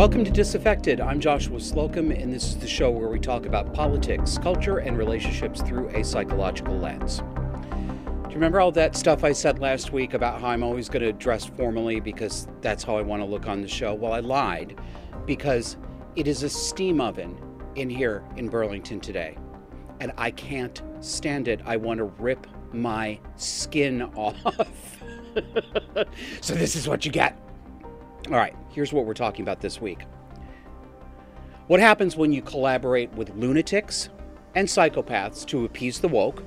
Welcome to Disaffected. I'm Joshua Slocum, and this is the show where we talk about politics, culture, and relationships through a psychological lens. Do you remember all that stuff I said last week about how I'm always going to dress formally because that's how I want to look on the show? Well, I lied because it is a steam oven in here in Burlington today, and I can't stand it. I want to rip my skin off. so, this is what you get. All right, here's what we're talking about this week. What happens when you collaborate with lunatics and psychopaths to appease the woke?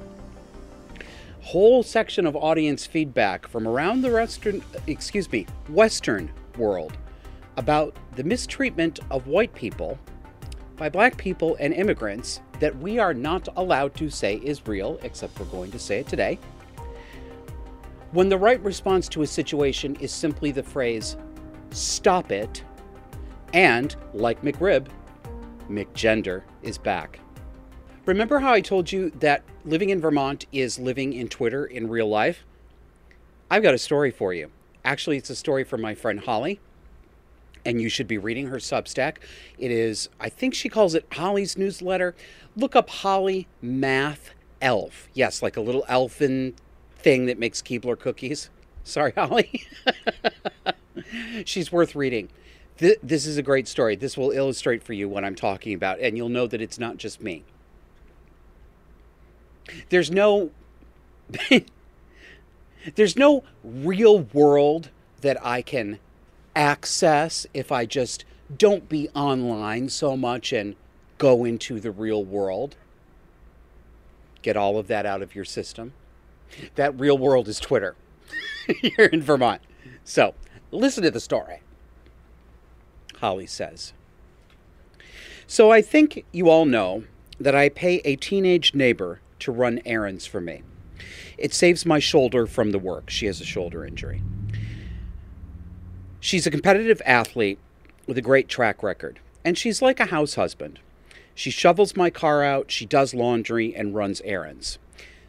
Whole section of audience feedback from around the western, excuse me, western world about the mistreatment of white people by black people and immigrants that we are not allowed to say is real, except we're going to say it today. When the right response to a situation is simply the phrase, Stop It, and, like McRib, McGender is back. Remember how I told you that living in Vermont is living in Twitter in real life? I've got a story for you. Actually, it's a story from my friend Holly, and you should be reading her Substack. It is, I think she calls it Holly's newsletter. Look up Holly Math Elf. Yes, like a little elfin thing that makes Keebler cookies. Sorry, Holly. She's worth reading. Th- this is a great story. This will illustrate for you what I'm talking about, and you'll know that it's not just me. There's no there's no real world that I can access if I just don't be online so much and go into the real world. Get all of that out of your system. That real world is Twitter here in Vermont. So, Listen to the story. Holly says. So I think you all know that I pay a teenage neighbor to run errands for me. It saves my shoulder from the work. She has a shoulder injury. She's a competitive athlete with a great track record, and she's like a house husband. She shovels my car out, she does laundry, and runs errands.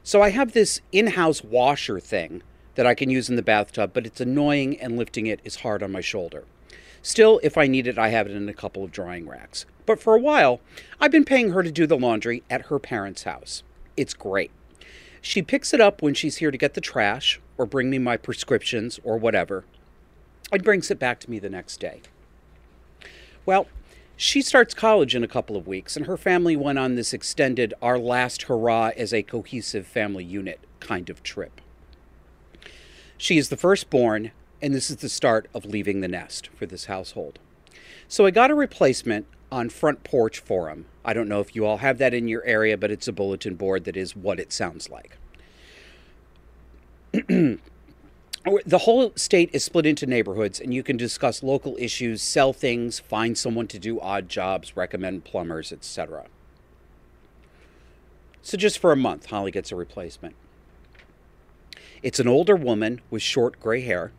So I have this in house washer thing that I can use in the bathtub, but it's annoying and lifting it is hard on my shoulder. Still, if I need it, I have it in a couple of drying racks. But for a while, I've been paying her to do the laundry at her parents' house. It's great. She picks it up when she's here to get the trash or bring me my prescriptions or whatever, and brings it back to me the next day. Well, she starts college in a couple of weeks, and her family went on this extended, our last hurrah as a cohesive family unit kind of trip. She is the firstborn, and this is the start of leaving the nest for this household. So I got a replacement on Front Porch Forum. I don't know if you all have that in your area, but it's a bulletin board that is what it sounds like. the whole state is split into neighborhoods, and you can discuss local issues, sell things, find someone to do odd jobs, recommend plumbers, etc. So, just for a month, Holly gets a replacement. It's an older woman with short gray hair.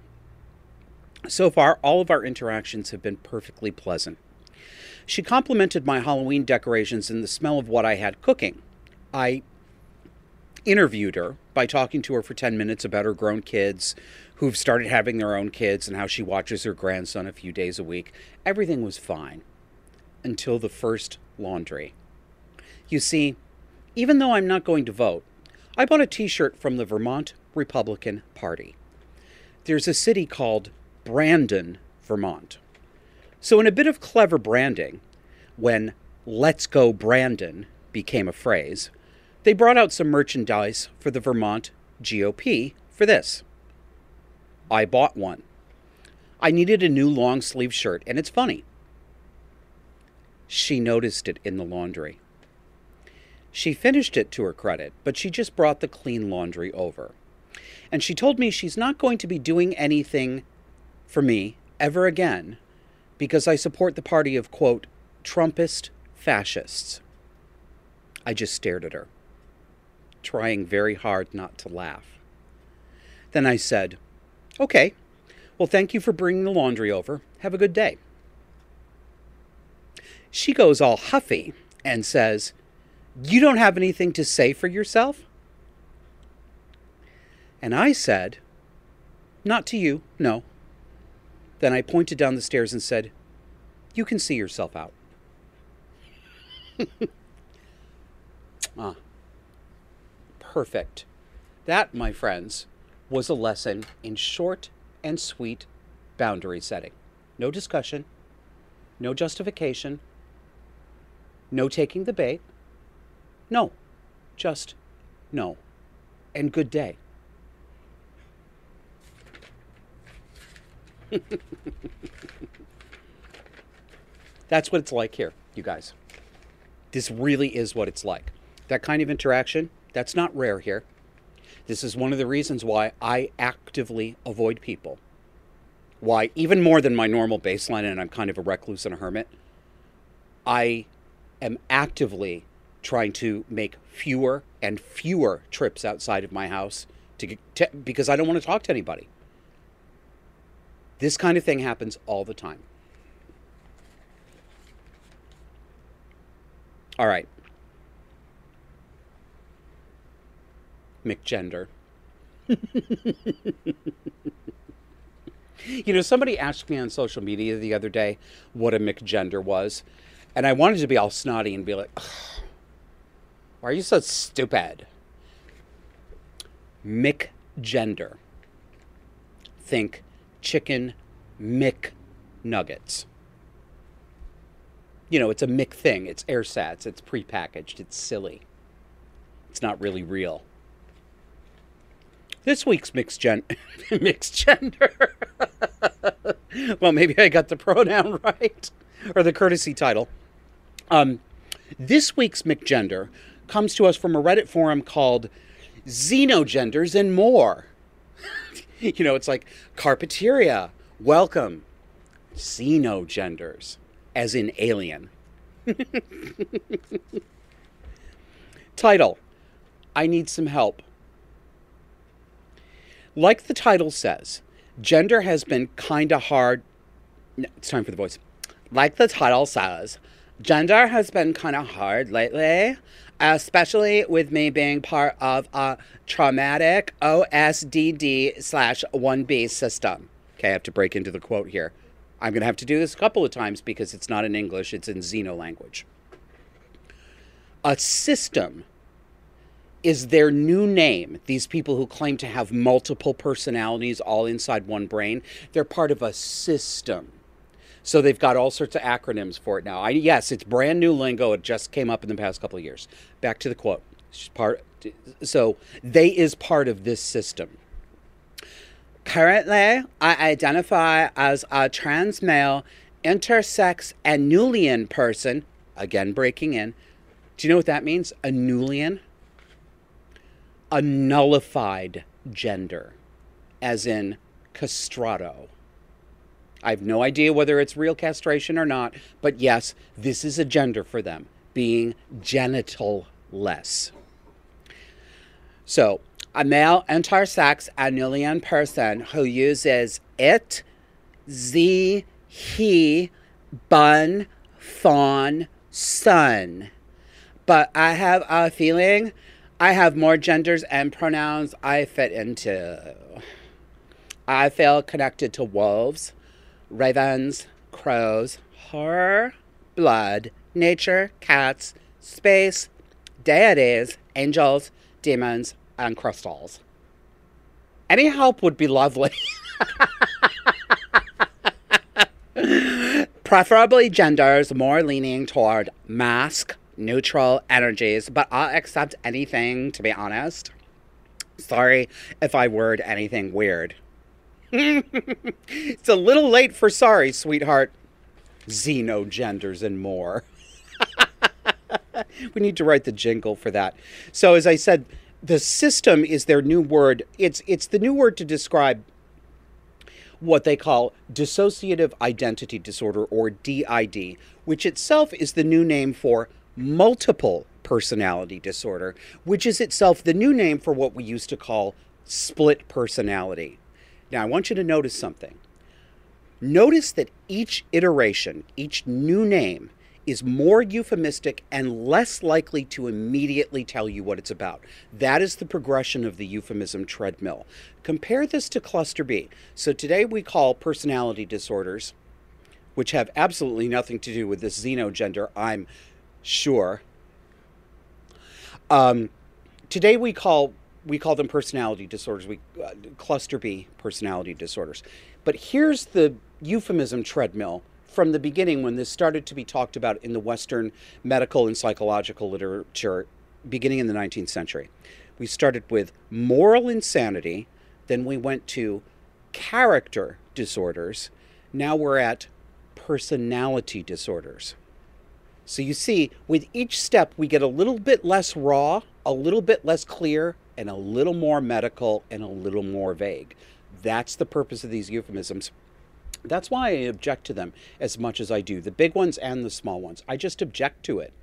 So far, all of our interactions have been perfectly pleasant. She complimented my Halloween decorations and the smell of what I had cooking. I interviewed her by talking to her for 10 minutes about her grown kids who've started having their own kids and how she watches her grandson a few days a week. Everything was fine until the first laundry. You see, even though I'm not going to vote, I bought a t shirt from the Vermont Republican Party. There's a city called Brandon, Vermont. So, in a bit of clever branding, when Let's Go Brandon became a phrase, they brought out some merchandise for the Vermont GOP for this. I bought one. I needed a new long sleeve shirt, and it's funny. She noticed it in the laundry. She finished it to her credit, but she just brought the clean laundry over. And she told me she's not going to be doing anything for me ever again because I support the party of, quote, Trumpist fascists. I just stared at her, trying very hard not to laugh. Then I said, Okay, well, thank you for bringing the laundry over. Have a good day. She goes all huffy and says, You don't have anything to say for yourself? And I said, Not to you, no. Then I pointed down the stairs and said, You can see yourself out. ah. Perfect. That, my friends, was a lesson in short and sweet boundary setting. No discussion, no justification, no taking the bait. No, just no. And good day. That's what it's like here, you guys. This really is what it's like. That kind of interaction, that's not rare here. This is one of the reasons why I actively avoid people. Why, even more than my normal baseline, and I'm kind of a recluse and a hermit, I am actively trying to make fewer and fewer trips outside of my house to, to because I don't want to talk to anybody. This kind of thing happens all the time. All right. McGender. you know, somebody asked me on social media the other day what a McGender was. And I wanted to be all snotty and be like, why are you so stupid? McGender. Think chicken McNuggets. You know, it's a Mick thing. It's airsats. It's prepackaged. It's silly. It's not really real. This week's mixed gen mixed gender. well, maybe I got the pronoun right or the courtesy title. Um, this week's McGender comes to us from a Reddit forum called Xenogenders and More. you know, it's like Carpeteria, welcome. See no Xenogenders, as in alien. Title I Need Some Help. Like the title says, gender has been kinda hard. No, it's time for the voice. Like the title says, gender has been kind of hard lately, especially with me being part of a traumatic OSDD slash 1B system. Okay, I have to break into the quote here. I'm going to have to do this a couple of times because it's not in English, it's in Xeno language. A system is their new name. These people who claim to have multiple personalities all inside one brain, they're part of a system. So they've got all sorts of acronyms for it now. I, yes, it's brand new lingo. It just came up in the past couple of years. Back to the quote. Part, so they is part of this system. Currently, I identify as a trans male, intersex, annulian person. Again, breaking in. Do you know what that means? Annulian? a nullified gender, as in castrato. I have no idea whether it's real castration or not, but yes, this is a gender for them, being genital less. So, a male intersex annulian person who uses it, z, he, bun, fawn, son. But I have a feeling I have more genders and pronouns I fit into. I feel connected to wolves, ravens, crows, horror, blood, nature, cats, space, deities, angels, demons, and crystals. Any help would be lovely. Preferably genders more leaning toward mask, neutral energies, but I'll accept anything, to be honest. Sorry if I word anything weird. it's a little late for sorry, sweetheart. Xenogenders and more. we need to write the jingle for that. So, as I said, the system is their new word. It's it's the new word to describe what they call dissociative identity disorder or DID, which itself is the new name for multiple personality disorder, which is itself the new name for what we used to call split personality. Now, I want you to notice something. Notice that each iteration, each new name, is more euphemistic and less likely to immediately tell you what it's about. That is the progression of the euphemism treadmill. Compare this to cluster B. So today we call personality disorders which have absolutely nothing to do with this xenogender, I'm sure. Um, today we call we call them personality disorders. We uh, cluster B personality disorders. But here's the euphemism treadmill from the beginning when this started to be talked about in the Western medical and psychological literature beginning in the 19th century. We started with moral insanity, then we went to character disorders. Now we're at personality disorders. So you see, with each step, we get a little bit less raw, a little bit less clear, and a little more medical and a little more vague. That's the purpose of these euphemisms. That's why I object to them as much as I do, the big ones and the small ones. I just object to it.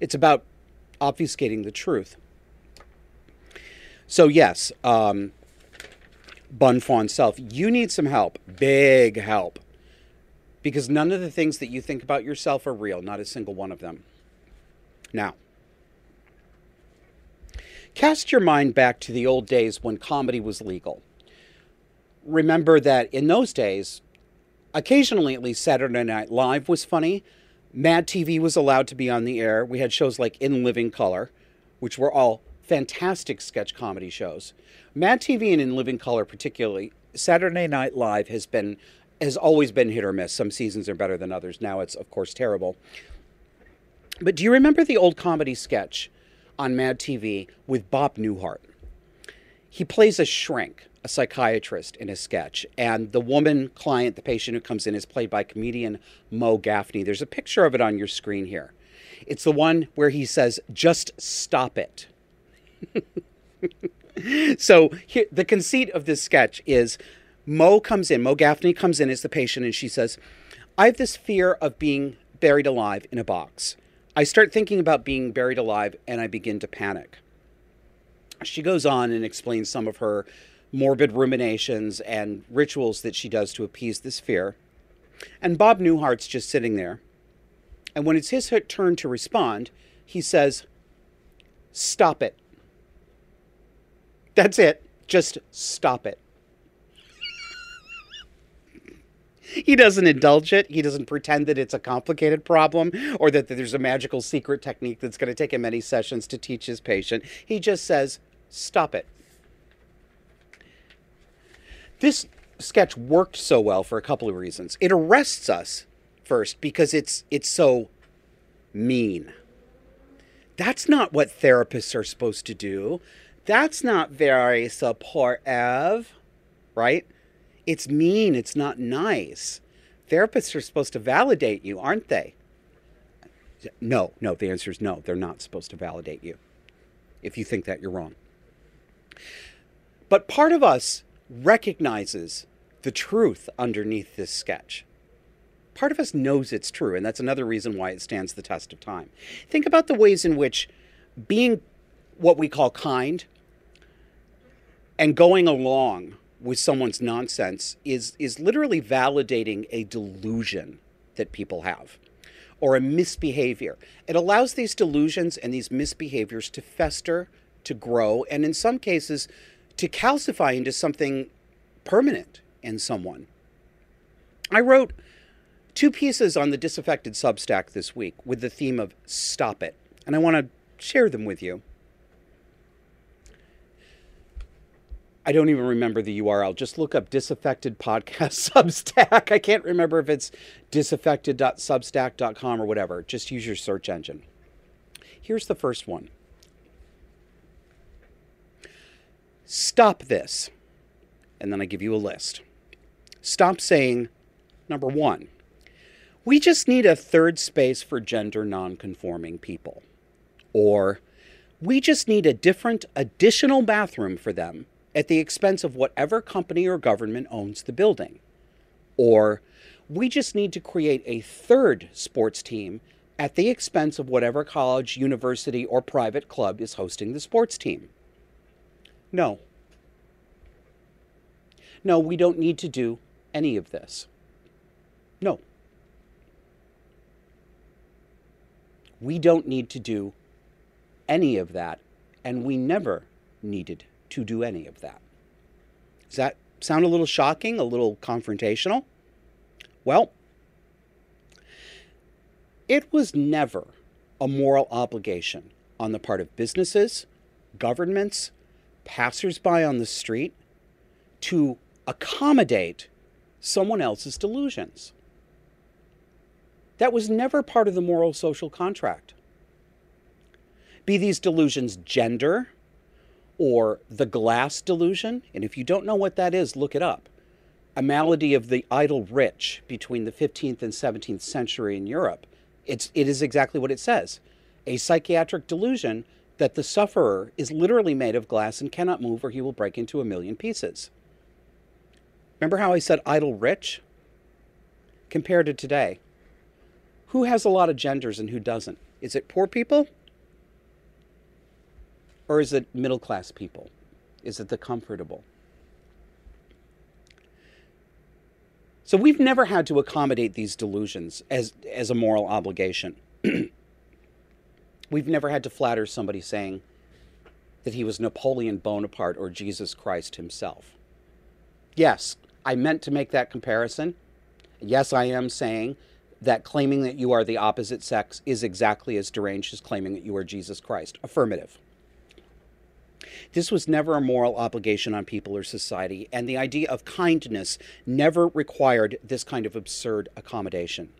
It's about obfuscating the truth. So, yes, um, Bun Fawn Self, you need some help, big help, because none of the things that you think about yourself are real, not a single one of them. Now, cast your mind back to the old days when comedy was legal. Remember that in those days, occasionally at least Saturday Night Live was funny. Mad TV was allowed to be on the air. We had shows like In Living Color, which were all fantastic sketch comedy shows. Mad TV and In Living Color, particularly, Saturday Night Live has been has always been hit or miss. Some seasons are better than others. Now it's of course terrible. But do you remember the old comedy sketch on Mad TV with Bob Newhart? He plays a shrink, a psychiatrist in a sketch, and the woman client, the patient who comes in, is played by comedian Mo Gaffney. There's a picture of it on your screen here. It's the one where he says, "Just stop it." so here, the conceit of this sketch is Mo comes in, Mo Gaffney comes in as the patient, and she says, I have this fear of being buried alive in a box. I start thinking about being buried alive and I begin to panic. She goes on and explains some of her morbid ruminations and rituals that she does to appease this fear. And Bob Newhart's just sitting there. And when it's his turn to respond, he says, Stop it. That's it. Just stop it. He doesn't indulge it. He doesn't pretend that it's a complicated problem or that there's a magical secret technique that's going to take him many sessions to teach his patient. He just says, stop it. This sketch worked so well for a couple of reasons. It arrests us first because it's it's so mean. That's not what therapists are supposed to do. That's not very supportive, right? It's mean, it's not nice. Therapists are supposed to validate you, aren't they? No, no, the answer is no, they're not supposed to validate you. If you think that, you're wrong. But part of us recognizes the truth underneath this sketch. Part of us knows it's true, and that's another reason why it stands the test of time. Think about the ways in which being what we call kind and going along with someone's nonsense is is literally validating a delusion that people have or a misbehavior. It allows these delusions and these misbehaviors to fester, to grow, and in some cases to calcify into something permanent in someone. I wrote two pieces on the disaffected Substack this week with the theme of stop it, and I want to share them with you. I don't even remember the URL. Just look up disaffected podcast Substack. I can't remember if it's disaffected.substack.com or whatever. Just use your search engine. Here's the first one Stop this. And then I give you a list. Stop saying, number one, we just need a third space for gender nonconforming people. Or, we just need a different additional bathroom for them at the expense of whatever company or government owns the building. Or we just need to create a third sports team at the expense of whatever college, university, or private club is hosting the sports team. No. No, we don't need to do any of this. No. We don't need to do any of that, and we never needed to do any of that. Does that sound a little shocking, a little confrontational? Well, It was never a moral obligation on the part of businesses, governments, passersby on the street to accommodate someone else's delusions. That was never part of the moral social contract. Be these delusions gender or the glass delusion, and if you don't know what that is, look it up. A malady of the idle rich between the 15th and 17th century in Europe. It's, it is exactly what it says a psychiatric delusion that the sufferer is literally made of glass and cannot move or he will break into a million pieces. Remember how I said idle rich? Compared to today, who has a lot of genders and who doesn't? Is it poor people? Or is it middle class people? Is it the comfortable? So we've never had to accommodate these delusions as, as a moral obligation. we've never had to flatter somebody saying that he was Napoleon Bonaparte or Jesus Christ himself. Yes, I meant to make that comparison. Yes, I am saying that claiming that you are the opposite sex is exactly as deranged as claiming that you are Jesus Christ. Affirmative. This was never a moral obligation on people or society, and the idea of kindness never required this kind of absurd accommodation.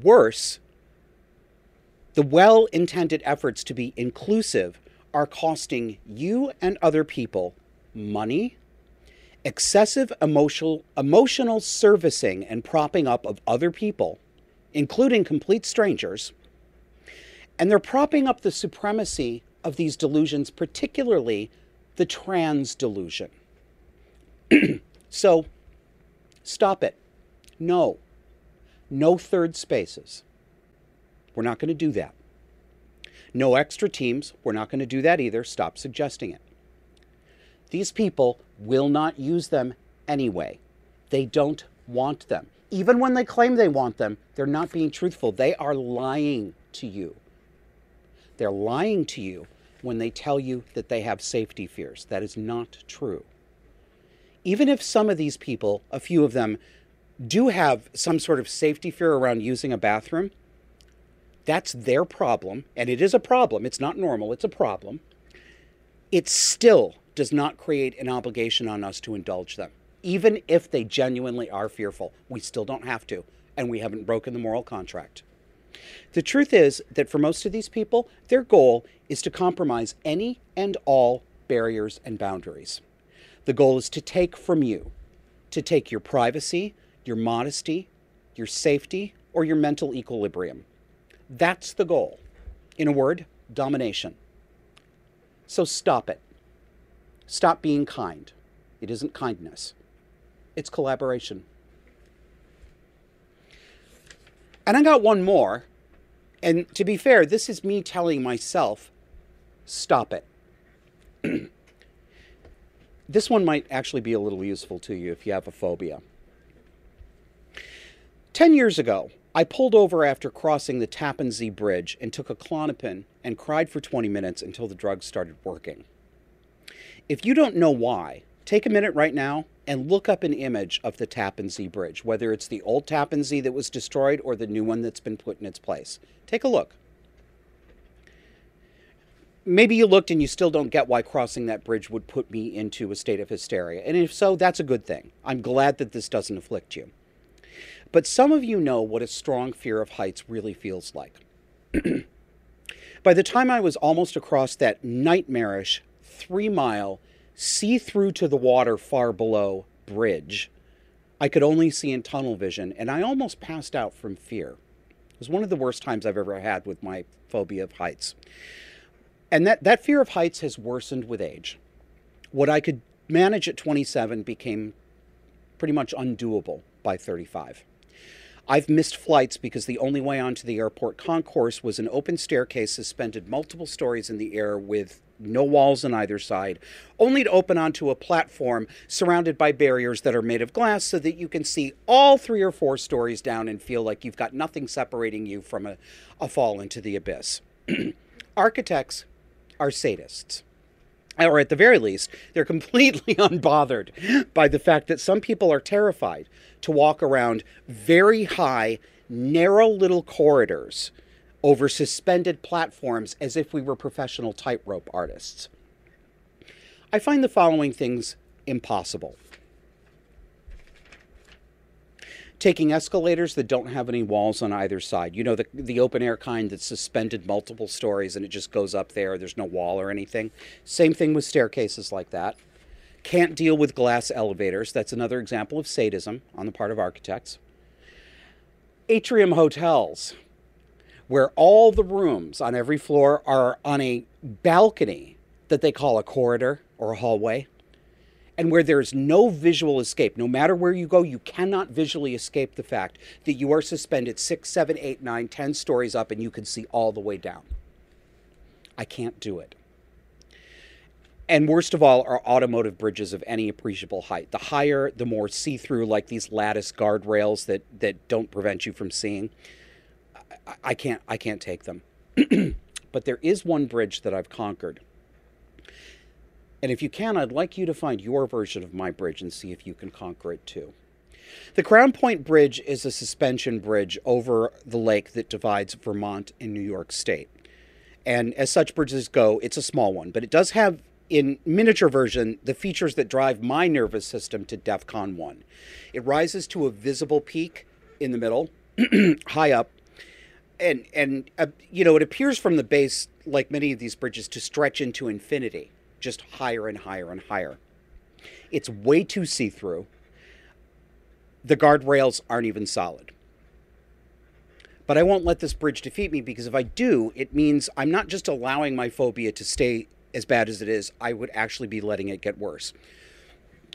Worse, the well intended efforts to be inclusive are costing you and other people money, excessive emotional, emotional servicing and propping up of other people, including complete strangers, and they're propping up the supremacy of these delusions, particularly the trans delusion. so, stop it. No. No third spaces. We're not going to do that. No extra teams. We're not going to do that either. Stop suggesting it. These people will not use them anyway. They don't want them. Even when they claim they want them, they're not being truthful. They are lying to you. They're lying to you when they tell you that they have safety fears. That is not true. Even if some of these people, a few of them, do have some sort of safety fear around using a bathroom, that's their problem. And it is a problem. It's not normal, it's a problem. It still does not create an obligation on us to indulge them. Even if they genuinely are fearful, we still don't have to, and we haven't broken the moral contract. The truth is that for most of these people, their goal is to compromise any and all barriers and boundaries. The goal is to take from you, to take your privacy, your modesty, your safety, or your mental equilibrium. That's the goal. In a word, domination. So stop it. Stop being kind. It isn't kindness, it's collaboration. And I got one more. And to be fair, this is me telling myself, stop it. this one might actually be a little useful to you if you have a phobia. 10 years ago, I pulled over after crossing the Tappan Zee Bridge and took a Klonopin and cried for 20 minutes until the drug started working. If you don't know why, take a minute right now and look up an image of the Tappan Zee Bridge, whether it's the old Tappan Zee that was destroyed or the new one that's been put in its place. Take a look. Maybe you looked and you still don't get why crossing that bridge would put me into a state of hysteria. And if so, that's a good thing. I'm glad that this doesn't afflict you. But some of you know what a strong fear of heights really feels like. By the time I was almost across that nightmarish three mile, see through to the water far below bridge. I could only see in tunnel vision, and I almost passed out from fear. It was one of the worst times I've ever had with my phobia of heights. And that, that fear of heights has worsened with age. What I could manage at 27 became pretty much undoable by 35. I've missed flights because the only way onto the airport concourse was an open staircase suspended multiple stories in the air with no walls on either side, only to open onto a platform surrounded by barriers that are made of glass so that you can see all three or four stories down and feel like you've got nothing separating you from a, a fall into the abyss. Architects are sadists. Or at the very least, they're completely unbothered by the fact that some people are terrified to walk around very high, narrow little corridors over suspended platforms as if we were professional tightrope artists. I find the following things impossible. Taking escalators that don't have any walls on either side. You know, the, the open air kind that's suspended multiple stories and it just goes up there, there's no wall or anything. Same thing with staircases like that. Can't deal with glass elevators. That's another example of sadism on the part of architects. Atrium hotels, where all the rooms on every floor are on a balcony that they call a corridor or a hallway, and where there's no visual escape. No matter where you go, you cannot visually escape the fact that you are suspended six, seven, eight, nine, ten stories up and you can see all the way down. I can't do it. And worst of all are automotive bridges of any appreciable height. The higher, the more see through, like these lattice guardrails that, that don't prevent you from seeing. I, can't, I can't take them. but there is one bridge that I've conquered. And if you can, I'd like you to find your version of my bridge and see if you can conquer it too. The Crown Point Bridge is a suspension bridge over the lake that divides Vermont and New York State. And as such bridges go, it's a small one, but it does have in miniature version the features that drive my nervous system to DEFCON 1. It rises to a visible peak in the middle, high up, and and uh, you know it appears from the base like many of these bridges to stretch into infinity, just higher and higher and higher. It's way too see-through. The guardrails aren't even solid. But I won't let this bridge defeat me because if I do, it means I'm not just allowing my phobia to stay as bad as it is, I would actually be letting it get worse.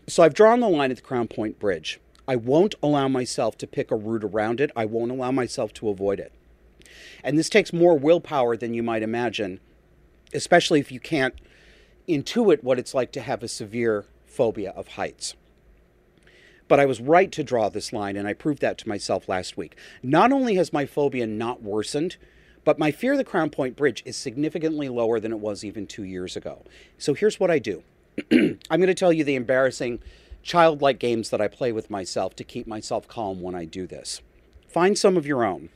So I've drawn the line at the Crown Point Bridge. I won't allow myself to pick a route around it. I won't allow myself to avoid it. And this takes more willpower than you might imagine, especially if you can't intuit what it's like to have a severe phobia of heights. But I was right to draw this line, and I proved that to myself last week. Not only has my phobia not worsened, but my fear of the Crown Point Bridge is significantly lower than it was even two years ago. So here's what I do I'm going to tell you the embarrassing childlike games that I play with myself to keep myself calm when I do this. Find some of your own.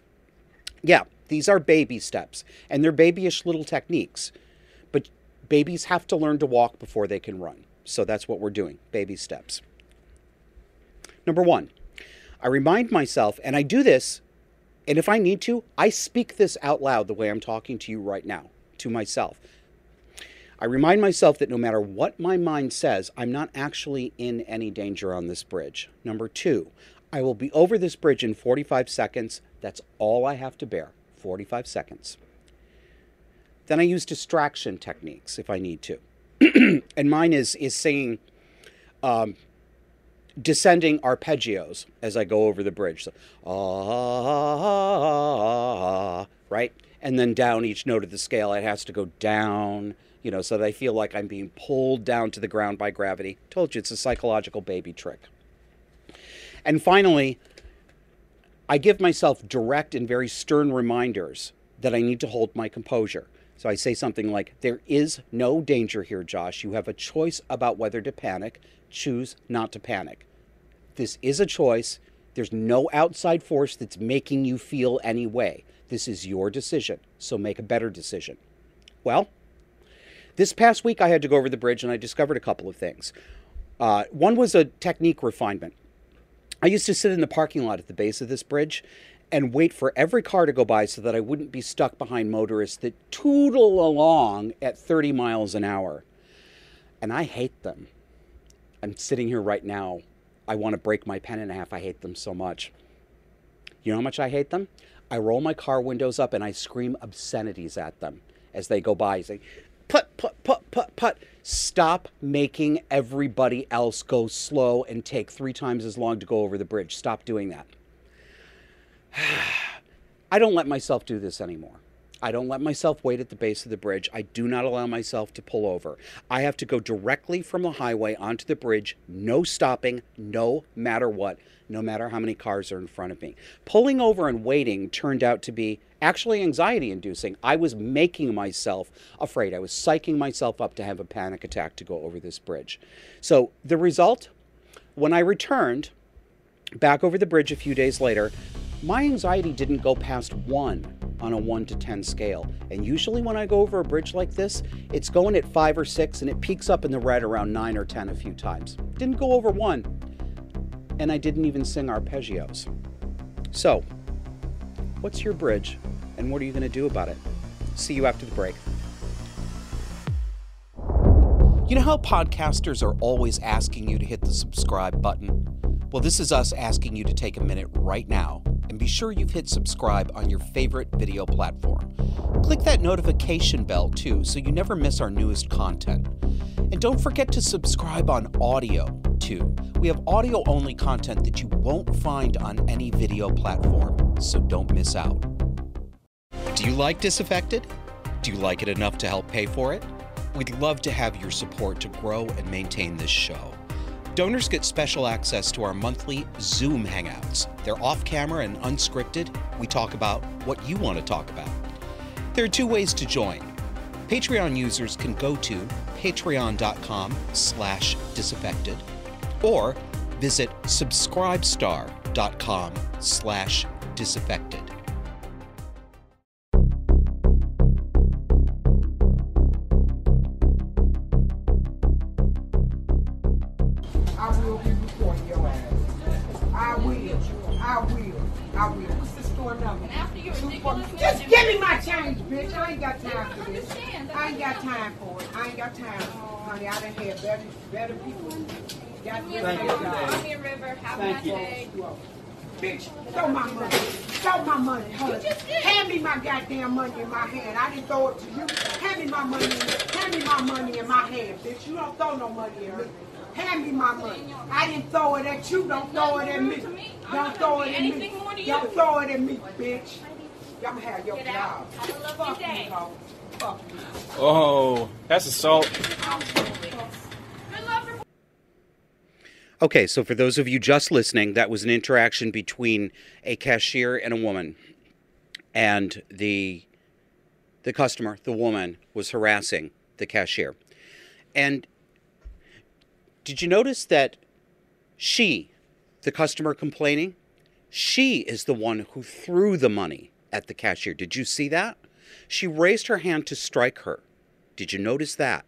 Yeah, these are baby steps, and they're babyish little techniques. But babies have to learn to walk before they can run. So that's what we're doing baby steps. Number one, I remind myself, and I do this and if I need to, I speak this out loud the way I'm talking to you right now, to myself. I remind myself that no matter what my mind says, I'm not actually in any danger on this bridge. Number two, I will be over this bridge in 45 seconds. That's all I have to bear 45 seconds. Then I use distraction techniques if I need to. and mine is, is saying, um, descending arpeggios as I go over the bridge. So, ah, right? And then down each note of the scale, it has to go down, you know, so that I feel like I'm being pulled down to the ground by gravity. Told you it's a psychological baby trick. And finally, I give myself direct and very stern reminders that I need to hold my composure. So I say something like, There is no danger here, Josh. You have a choice about whether to panic. Choose not to panic. This is a choice. There's no outside force that's making you feel any way. This is your decision. So make a better decision. Well, this past week I had to go over the bridge and I discovered a couple of things. Uh, one was a technique refinement. I used to sit in the parking lot at the base of this bridge and wait for every car to go by so that I wouldn't be stuck behind motorists that tootle along at 30 miles an hour. And I hate them. I'm sitting here right now. I want to break my pen in half. I hate them so much. You know how much I hate them? I roll my car windows up and I scream obscenities at them as they go by. Say, put, put, put, put, put. Stop making everybody else go slow and take three times as long to go over the bridge. Stop doing that. I don't let myself do this anymore. I don't let myself wait at the base of the bridge. I do not allow myself to pull over. I have to go directly from the highway onto the bridge, no stopping, no matter what, no matter how many cars are in front of me. Pulling over and waiting turned out to be actually anxiety inducing. I was making myself afraid. I was psyching myself up to have a panic attack to go over this bridge. So the result, when I returned back over the bridge a few days later, my anxiety didn't go past one on a 1 to 10 scale. And usually when I go over a bridge like this, it's going at 5 or 6 and it peaks up in the red around 9 or 10 a few times. Didn't go over 1. And I didn't even sing arpeggios. So, what's your bridge and what are you going to do about it? See you after the break. You know how podcasters are always asking you to hit the subscribe button? Well, this is us asking you to take a minute right now and be sure you've hit subscribe on your favorite video platform. Click that notification bell too so you never miss our newest content. And don't forget to subscribe on audio too. We have audio only content that you won't find on any video platform, so don't miss out. Do you like Disaffected? Do you like it enough to help pay for it? We'd love to have your support to grow and maintain this show. Donors get special access to our monthly Zoom Hangouts. They're off camera and unscripted. We talk about what you want to talk about. There are two ways to join. Patreon users can go to patreon.com slash disaffected or visit subscribestar.com slash disaffected. Your Two ridiculous four- Just give me my change, bitch. I ain't got time for this. I ain't got time for it. I ain't got time. Honey, I done had better, better people. Got Yes, better ma'am. jobs. I'm in River. Have a nice day. Bitch, throw my money. Throw my money, honey. Hand me my goddamn money in my hand. I didn't throw it to you. Hand me my money. Hand me my money in my hand, bitch. You don't throw no money at me. Hand me my money. I didn't throw it at you. Don't throw it at me. Nothing rude to me. I'm Don't throw it at me. anything more Don't throw it at me, bitch. Y'all have your Get job. out. Have a lovely Fuck day. you, hoe. Fuck you. Oh, that's assault. Good luck for Okay, so for those of you just listening, that was an interaction between a cashier and a woman. And the the customer, the woman, was harassing the cashier. And did you notice that she, the customer complaining, she is the one who threw the money at the cashier. Did you see that? She raised her hand to strike her. Did you notice that?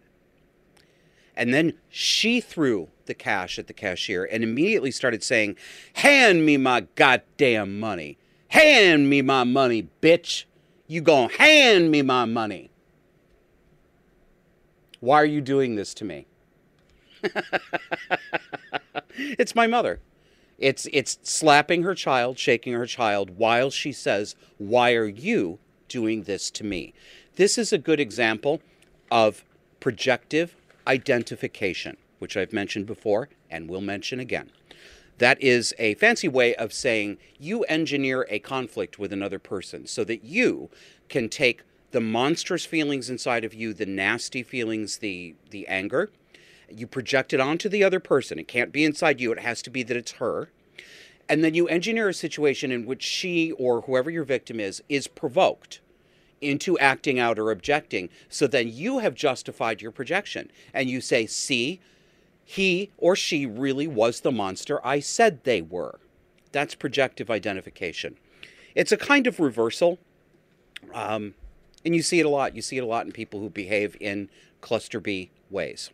And then she threw the cash at the cashier and immediately started saying, Hand me my goddamn money. Hand me my money, bitch. You gonna hand me my money. Why are you doing this to me? it's my mother. It's it's slapping her child, shaking her child while she says, "Why are you doing this to me?" This is a good example of projective identification, which I've mentioned before and will mention again. That is a fancy way of saying you engineer a conflict with another person so that you can take the monstrous feelings inside of you, the nasty feelings, the the anger, you project it onto the other person. It can't be inside you, it has to be that it's her. And then you engineer a situation in which she or whoever your victim is is provoked into acting out or objecting. So then you have justified your projection and you say, see, he or she really was the monster I said they were. That's projective identification. It's a kind of reversal. Um, and you see it a lot. You see it a lot in people who behave in cluster B ways.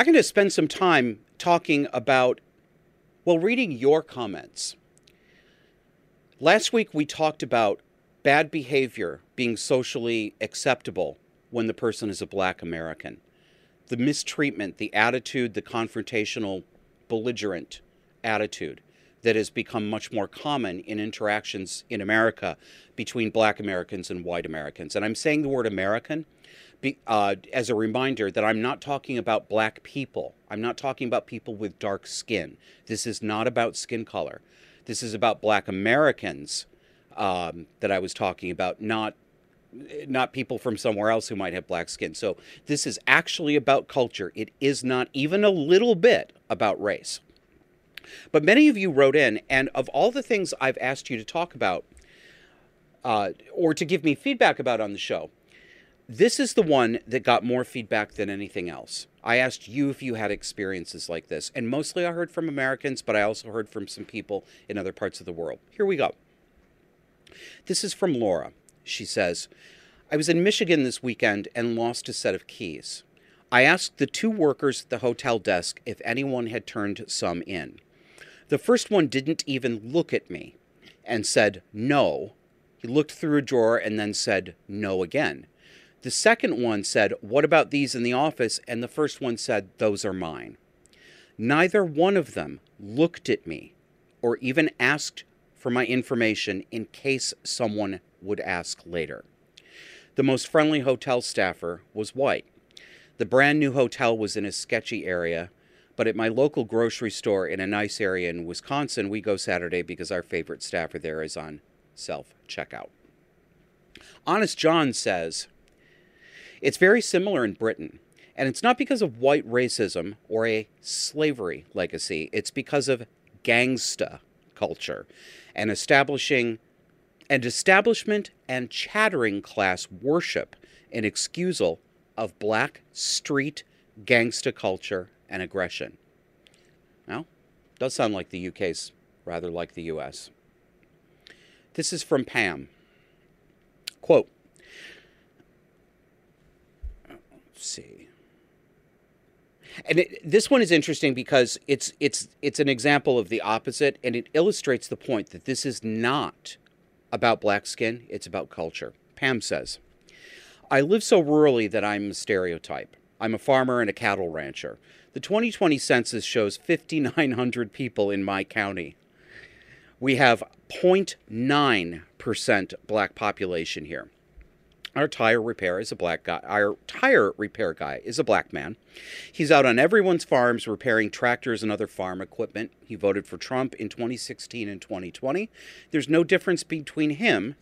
I'm going to spend some time talking about, well, reading your comments. Last week we talked about bad behavior being socially acceptable when the person is a black American. The mistreatment, the attitude, the confrontational, belligerent attitude that has become much more common in interactions in America between black Americans and white Americans. And I'm saying the word American be, uh, as a reminder that I'm not talking about black people. I'm not talking about people with dark skin. This is not about skin color. This is about black Americans um, that I was talking about, not not people from somewhere else who might have black skin. So this is actually about culture. It is not even a little bit about race. But many of you wrote in, and of all the things I've asked you to talk about uh, or to give me feedback about on the show, This is the one that got more feedback than anything else. I asked you if you had experiences like this, and mostly I heard from Americans, but I also heard from some people in other parts of the world. Here we go. This is from Laura. She says, I was in Michigan this weekend and lost a set of keys. I asked the two workers at the hotel desk if anyone had turned some in. The first one didn't even look at me and said no. He looked through a drawer and then said no again. The second one said, What about these in the office? And the first one said, Those are mine. Neither one of them looked at me or even asked for my information in case someone would ask later. The most friendly hotel staffer was white. The brand new hotel was in a sketchy area, but at my local grocery store in a nice area in Wisconsin, we go Saturday because our favorite staffer there is on self checkout. Honest John says, it's very similar in Britain. And it's not because of white racism or a slavery legacy, it's because of gangsta culture and establishing and establishment and chattering class worship and excusal of black street gangsta culture and aggression. Now, does sound like the UK's rather like the US. This is from Pam. Quote see. And it, this one is interesting because it's it's it's an example of the opposite, and it illustrates the point that this is not about black skin; it's about culture. Pam says, "I live so rurally that I'm a stereotype. I'm a farmer and a cattle rancher. The 2020 census shows 5,900 people in my county. We have 0.9 percent black population here." Our tire repair is a black guy. Our tire repair guy is a black man. He's out on everyone's farms repairing tractors and other farm equipment. He voted for Trump in 2016 and 2020. There's no difference between him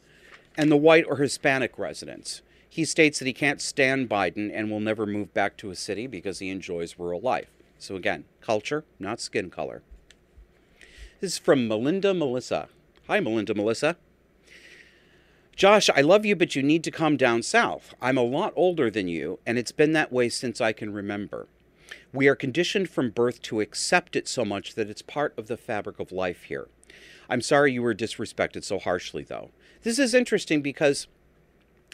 and the white or Hispanic residents. He states that he can't stand Biden and will never move back to a city because he enjoys rural life. So again, culture, not skin color. This is from Melinda Melissa. Hi, Melinda Melissa. Josh, I love you, but you need to come down south. I'm a lot older than you, and it's been that way since I can remember. We are conditioned from birth to accept it so much that it's part of the fabric of life here. I'm sorry you were disrespected so harshly, though. This is interesting because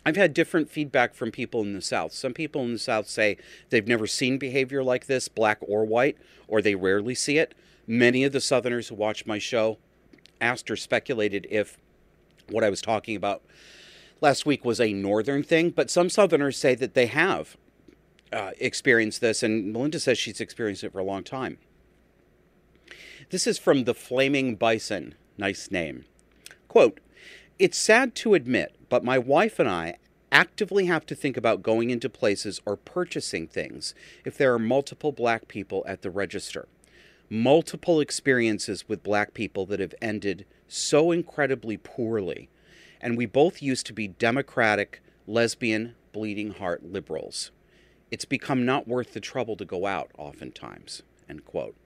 I've had different feedback from people in the South. Some people in the South say they've never seen behavior like this, black or white, or they rarely see it. Many of the Southerners who watch my show asked or speculated if what I was talking about last week was a northern thing, but some Southerners say that they have uh, experienced this, and Melinda says she's experienced it for a long time. This is from the Flaming Bison. Nice name. Quote It's sad to admit, but my wife and I actively have to think about going into places or purchasing things if there are multiple black people at the register. Multiple experiences with black people that have ended so incredibly poorly. And we both used to be democratic, lesbian, bleeding heart liberals. It's become not worth the trouble to go out oftentimes. End quote.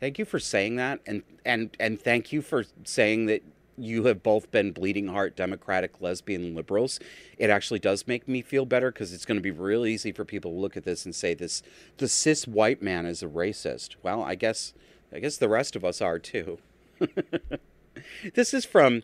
Thank you for saying that and and and thank you for saying that you have both been bleeding heart democratic lesbian liberals it actually does make me feel better because it's going to be real easy for people to look at this and say this the cis white man is a racist well i guess i guess the rest of us are too this is from,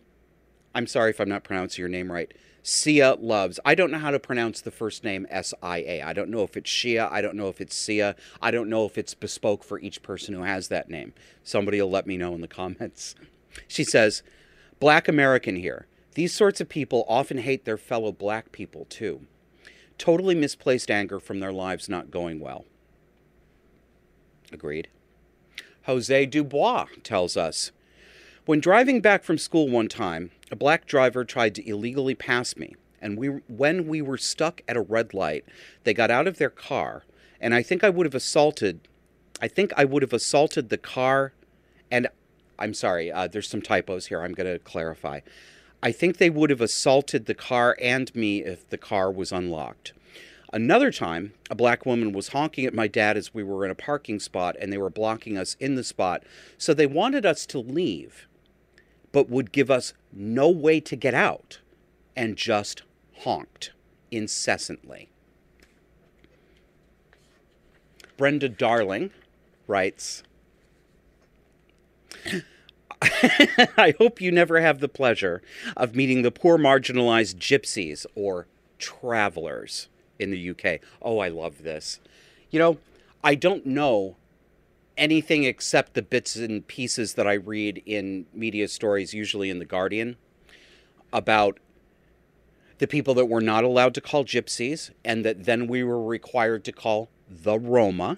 I'm sorry if I'm not pronouncing your name right. Sia Loves. I don't know how to pronounce the first name S I A. I don't know if it's Shia. I don't know if it's Sia. I don't know if it's bespoke for each person who has that name. Somebody will let me know in the comments. She says, Black American here. These sorts of people often hate their fellow black people too. Totally misplaced anger from their lives not going well. Agreed. Jose Dubois tells us when driving back from school one time, a black driver tried to illegally pass me, and we, when we were stuck at a red light, they got out of their car, and I think I would have assaulted, I think I would have assaulted the car, and I'm sorry, uh, there's some typos here. I'm going to clarify. I think they would have assaulted the car and me if the car was unlocked. Another time, a black woman was honking at my dad as we were in a parking spot and they were blocking us in the spot. So they wanted us to leave but would give us no way to get out and just honked. incessantly. Brenda Darling writes I hope you never have the pleasure of meeting the poor marginalized gypsies or travelers in the UK. Oh, I love this. You know, I don't know anything except the bits and pieces that I read in media stories, usually in The Guardian, about the people that were not allowed to call gypsies and that then we were required to call the Roma,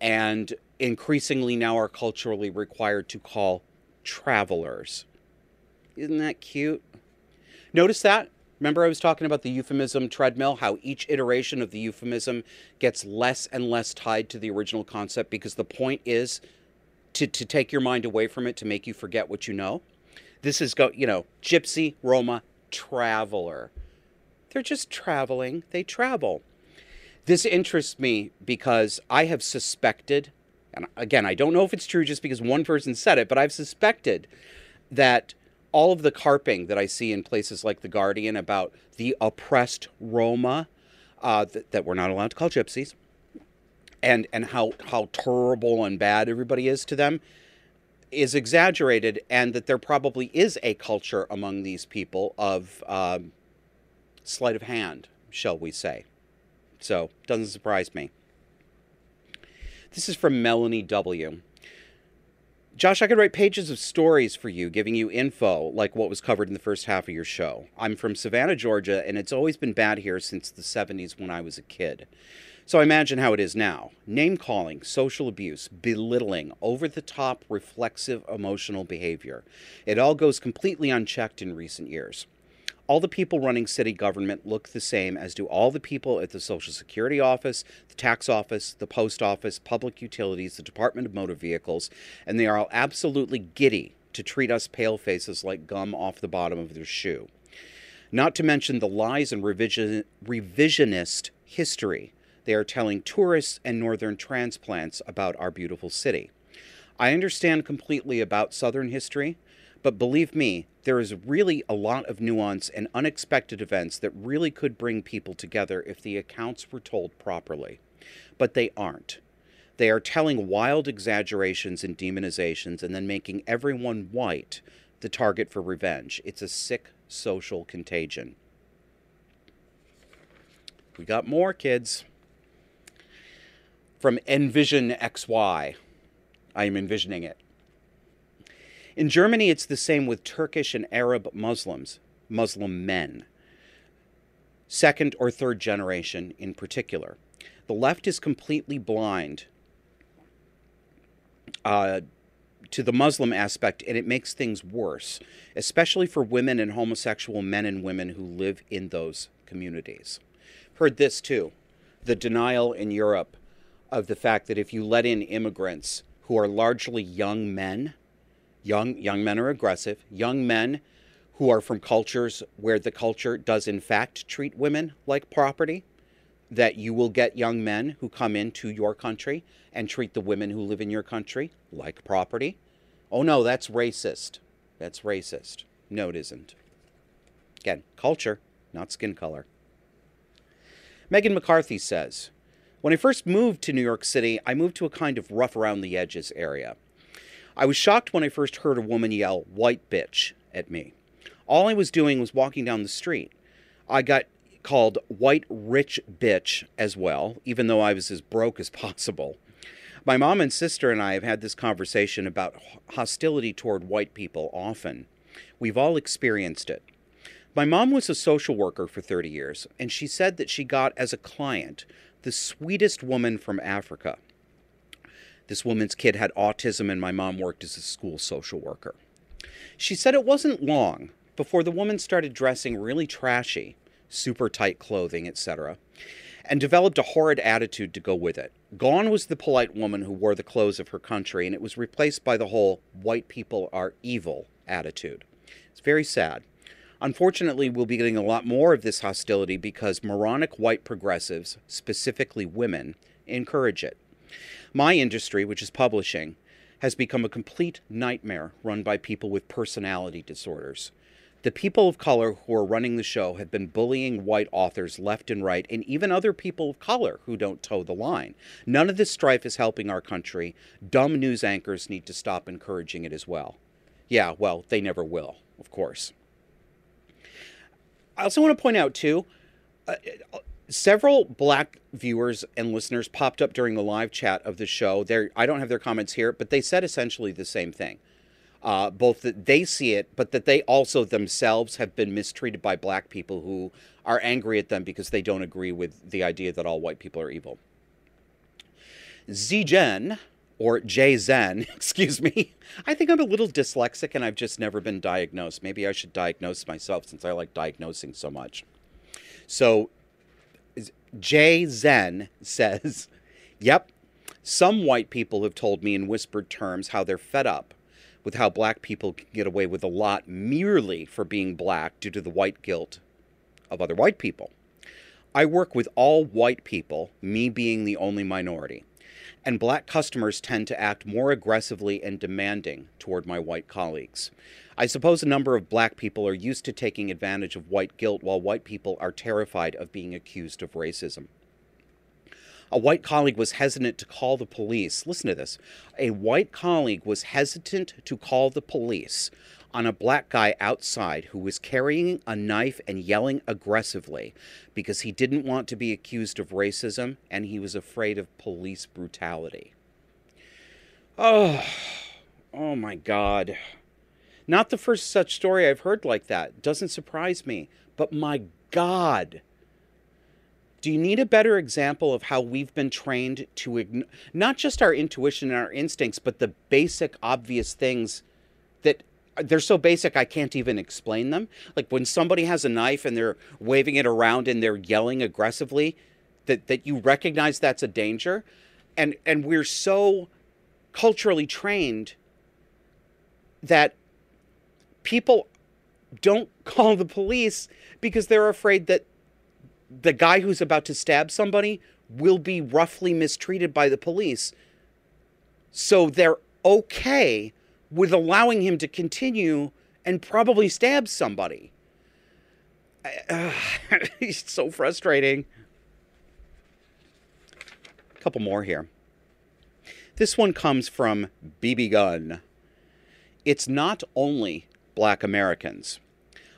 and increasingly now are culturally required to call travelers. Isn't that cute? Notice that? Remember, I was talking about the euphemism treadmill, how each iteration of the euphemism gets less and less tied to the original concept because the point is to, to take your mind away from it to make you forget what you know. This is, go, you know, gypsy, Roma, traveler. They're just traveling, they travel. This interests me because I have suspected, and again, I don't know if it's true just because one person said it, but I've suspected that all of the carping that I see in places like The Guardian about the oppressed Roma uh, that, that we're not allowed to call gypsies and, and how, how terrible and bad everybody is to them is exaggerated, and that there probably is a culture among these people of um, sleight of hand, shall we say. So, doesn't surprise me. This is from Melanie W. Josh, I could write pages of stories for you, giving you info like what was covered in the first half of your show. I'm from Savannah, Georgia, and it's always been bad here since the 70s when I was a kid. So I imagine how it is now name calling, social abuse, belittling, over the top, reflexive, emotional behavior. It all goes completely unchecked in recent years. All the people running city government look the same as do all the people at the Social Security Office, the Tax Office, the Post Office, Public Utilities, the Department of Motor Vehicles, and they are all absolutely giddy to treat us pale faces like gum off the bottom of their shoe. Not to mention the lies and revision, revisionist history they are telling tourists and northern transplants about our beautiful city. I understand completely about Southern history, but believe me, there is really a lot of nuance and unexpected events that really could bring people together if the accounts were told properly. But they aren't. They are telling wild exaggerations and demonizations and then making everyone white the target for revenge. It's a sick social contagion. We got more kids. From Envision XY. I am envisioning it. In Germany, it's the same with Turkish and Arab Muslims, Muslim men, second or third generation in particular. The left is completely blind uh, to the Muslim aspect, and it makes things worse, especially for women and homosexual men and women who live in those communities. Heard this too the denial in Europe of the fact that if you let in immigrants who are largely young men, young young men are aggressive. Young men who are from cultures where the culture does in fact treat women like property that you will get young men who come into your country and treat the women who live in your country like property. Oh no that's racist. That's racist. No it isn't. Again culture not skin color. Megan mccarthy says when i first moved to new york city i moved to a kind of rough around the edges area I was shocked when I first heard a woman yell, white bitch, at me. All I was doing was walking down the street. I got called white rich bitch as well, even though I was as broke as possible. My mom and sister and I have had this conversation about hostility toward white people often. We've all experienced it. My mom was a social worker for 30 years, and she said that she got as a client the sweetest woman from Africa. This woman's kid had autism, and my mom worked as a school social worker. She said it wasn't long before the woman started dressing really trashy, super tight clothing, etc., and developed a horrid attitude to go with it. Gone was the polite woman who wore the clothes of her country, and it was replaced by the whole white people are evil attitude. It's very sad. Unfortunately, we'll be getting a lot more of this hostility because moronic white progressives, specifically women, encourage it. My industry, which is publishing, has become a complete nightmare run by people with personality disorders. The people of color who are running the show have been bullying white authors left and right, and even other people of color who don't toe the line. None of this strife is helping our country. Dumb news anchors need to stop encouraging it as well. Yeah, well, they never will, of course. I also want to point out, too, uh, several black viewers and listeners popped up during the live chat of the show. There, I don't have their comments here, but they said essentially the same thing. Uh, both that they see it, but that they also themselves have been mistreated by black people who are angry at them because they don't agree with the idea that all white people are evil. Zgen, or J Zen, excuse me. I think I'm a little dyslexic and I've just never been diagnosed. Maybe I should diagnose myself since I like diagnosing so much. So J Zen says, Yep, some white people have told me in whispered terms how they're fed up with how black people can get away with a lot merely for being black due to the white guilt of other white people. I work with all white people, me being the only minority, and black customers tend to act more aggressively and demanding toward my white colleagues. I suppose a number of black people are used to taking advantage of white guilt while white people are terrified of being accused of racism. A white colleague was hesitant to call the police. Listen to this. A white colleague was hesitant to call the police on a black guy outside who was carrying a knife and yelling aggressively because he didn't want to be accused of racism and he was afraid of police brutality. Oh, oh my God. Not the first such story I've heard like that. Doesn't surprise me. But my God. Do you need a better example of how we've been trained to ign- not just our intuition and our instincts, but the basic, obvious things that uh, they're so basic I can't even explain them? Like when somebody has a knife and they're waving it around and they're yelling aggressively, that, that you recognize that's a danger. And, and we're so culturally trained that people don't call the police because they're afraid that the guy who's about to stab somebody will be roughly mistreated by the police. So they're okay with allowing him to continue and probably stab somebody. Uh, it's so frustrating. A couple more here. This one comes from BB Gun. It's not only black Americans.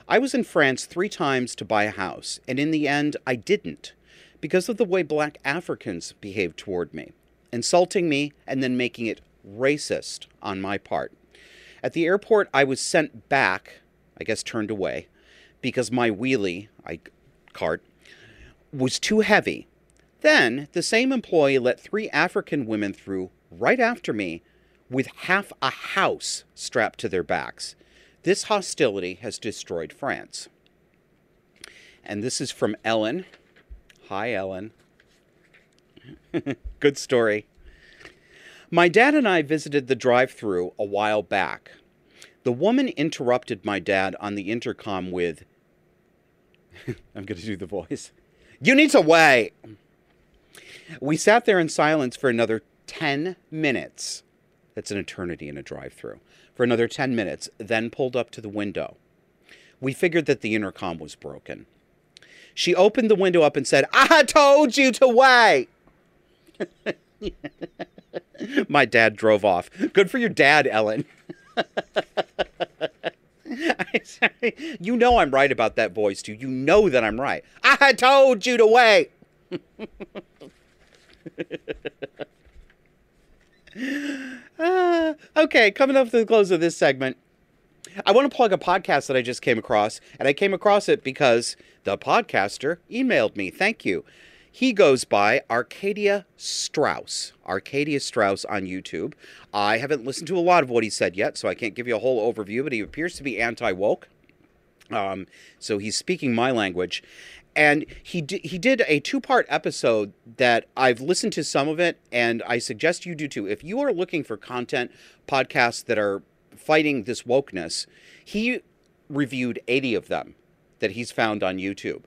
I was in France three times to buy a house, and in the end, I didn't because of the way black Africans behaved toward me, insulting me and then making it racist on my part. At the airport, I was sent back, I guess turned away, because my wheelie, I cart, was too heavy. Then the same employee let three African women through right after me with half a house strapped to their backs. This hostility has destroyed France. And this is from Ellen. Hi, Ellen. Good story. My dad and I visited the drive through a while back. The woman interrupted my dad on the intercom with, I'm going to do the voice. You need to wait. We sat there in silence for another 10 minutes. That's an eternity in a drive through for another 10 minutes, then pulled up to the window. We figured that the intercom was broken. She opened the window up and said, I told you to wait. My dad drove off. Good for your dad, Ellen. you know I'm right about that voice, too. You know that I'm right. I told you to wait. uh, okay, coming up to the close of this segment, I want to plug a podcast that I just came across, and I came across it because the podcaster emailed me. Thank you. He goes by Arcadia Strauss. Arcadia Strauss on YouTube. I haven't listened to a lot of what he said yet, so I can't give you a whole overview, but he appears to be anti woke. Um, so he's speaking my language and he d- he did a two part episode that I've listened to some of it, and I suggest you do too. If you are looking for content podcasts that are fighting this wokeness, he reviewed eighty of them that he's found on YouTube.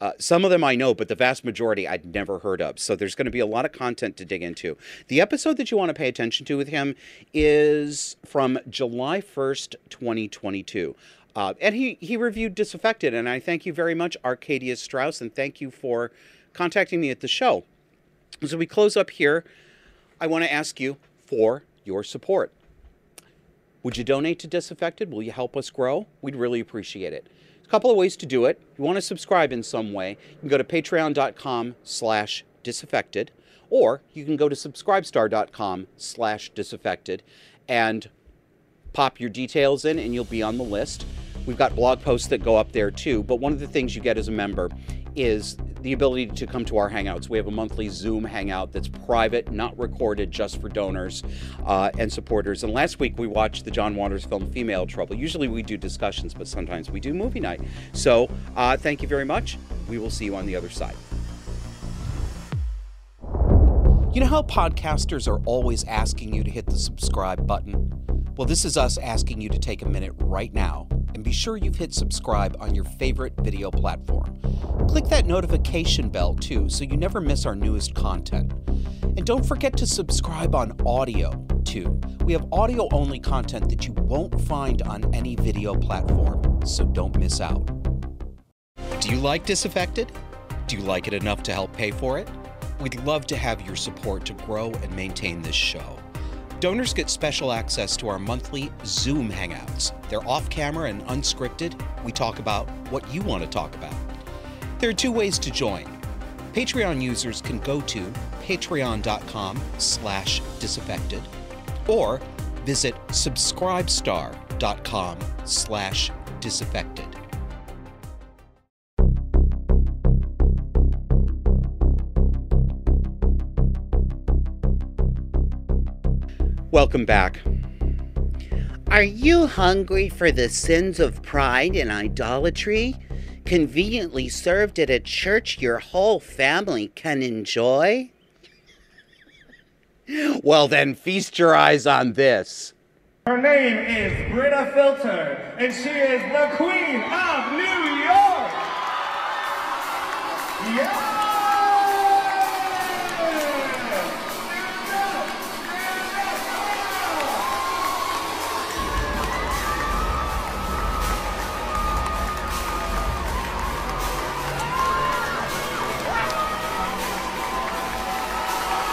Uh, some of them I know, but the vast majority I'd never heard of. So there's going to be a lot of content to dig into. The episode that you want to pay attention to with him is from July 1st, 2022. Uh, and he, he reviewed Disaffected, and I thank you very much, Arcadia Strauss, and thank you for contacting me at the show. As we close up here, I want to ask you for your support. Would you donate to Disaffected? Will you help us grow? We'd really appreciate it. A couple of ways to do it. If you want to subscribe in some way, you can go to patreon.com slash disaffected, or you can go to subscribestar.com slash disaffected and pop your details in and you'll be on the list. We've got blog posts that go up there too, but one of the things you get as a member is the ability to come to our hangouts. We have a monthly Zoom hangout that's private, not recorded, just for donors uh, and supporters. And last week we watched the John Waters film Female Trouble. Usually we do discussions, but sometimes we do movie night. So uh, thank you very much. We will see you on the other side. You know how podcasters are always asking you to hit the subscribe button? Well, this is us asking you to take a minute right now and be sure you've hit subscribe on your favorite video platform. Click that notification bell too so you never miss our newest content. And don't forget to subscribe on audio too. We have audio only content that you won't find on any video platform, so don't miss out. Do you like Disaffected? Do you like it enough to help pay for it? We'd love to have your support to grow and maintain this show. Donors get special access to our monthly Zoom hangouts. They're off camera and unscripted. We talk about what you want to talk about. There are two ways to join. Patreon users can go to patreon.com slash disaffected or visit subscribestar.com slash disaffected. Welcome back. Are you hungry for the sins of pride and idolatry? Conveniently served at a church your whole family can enjoy? Well, then, feast your eyes on this. Her name is Brita Filter, and she is the Queen of New York. Yeah!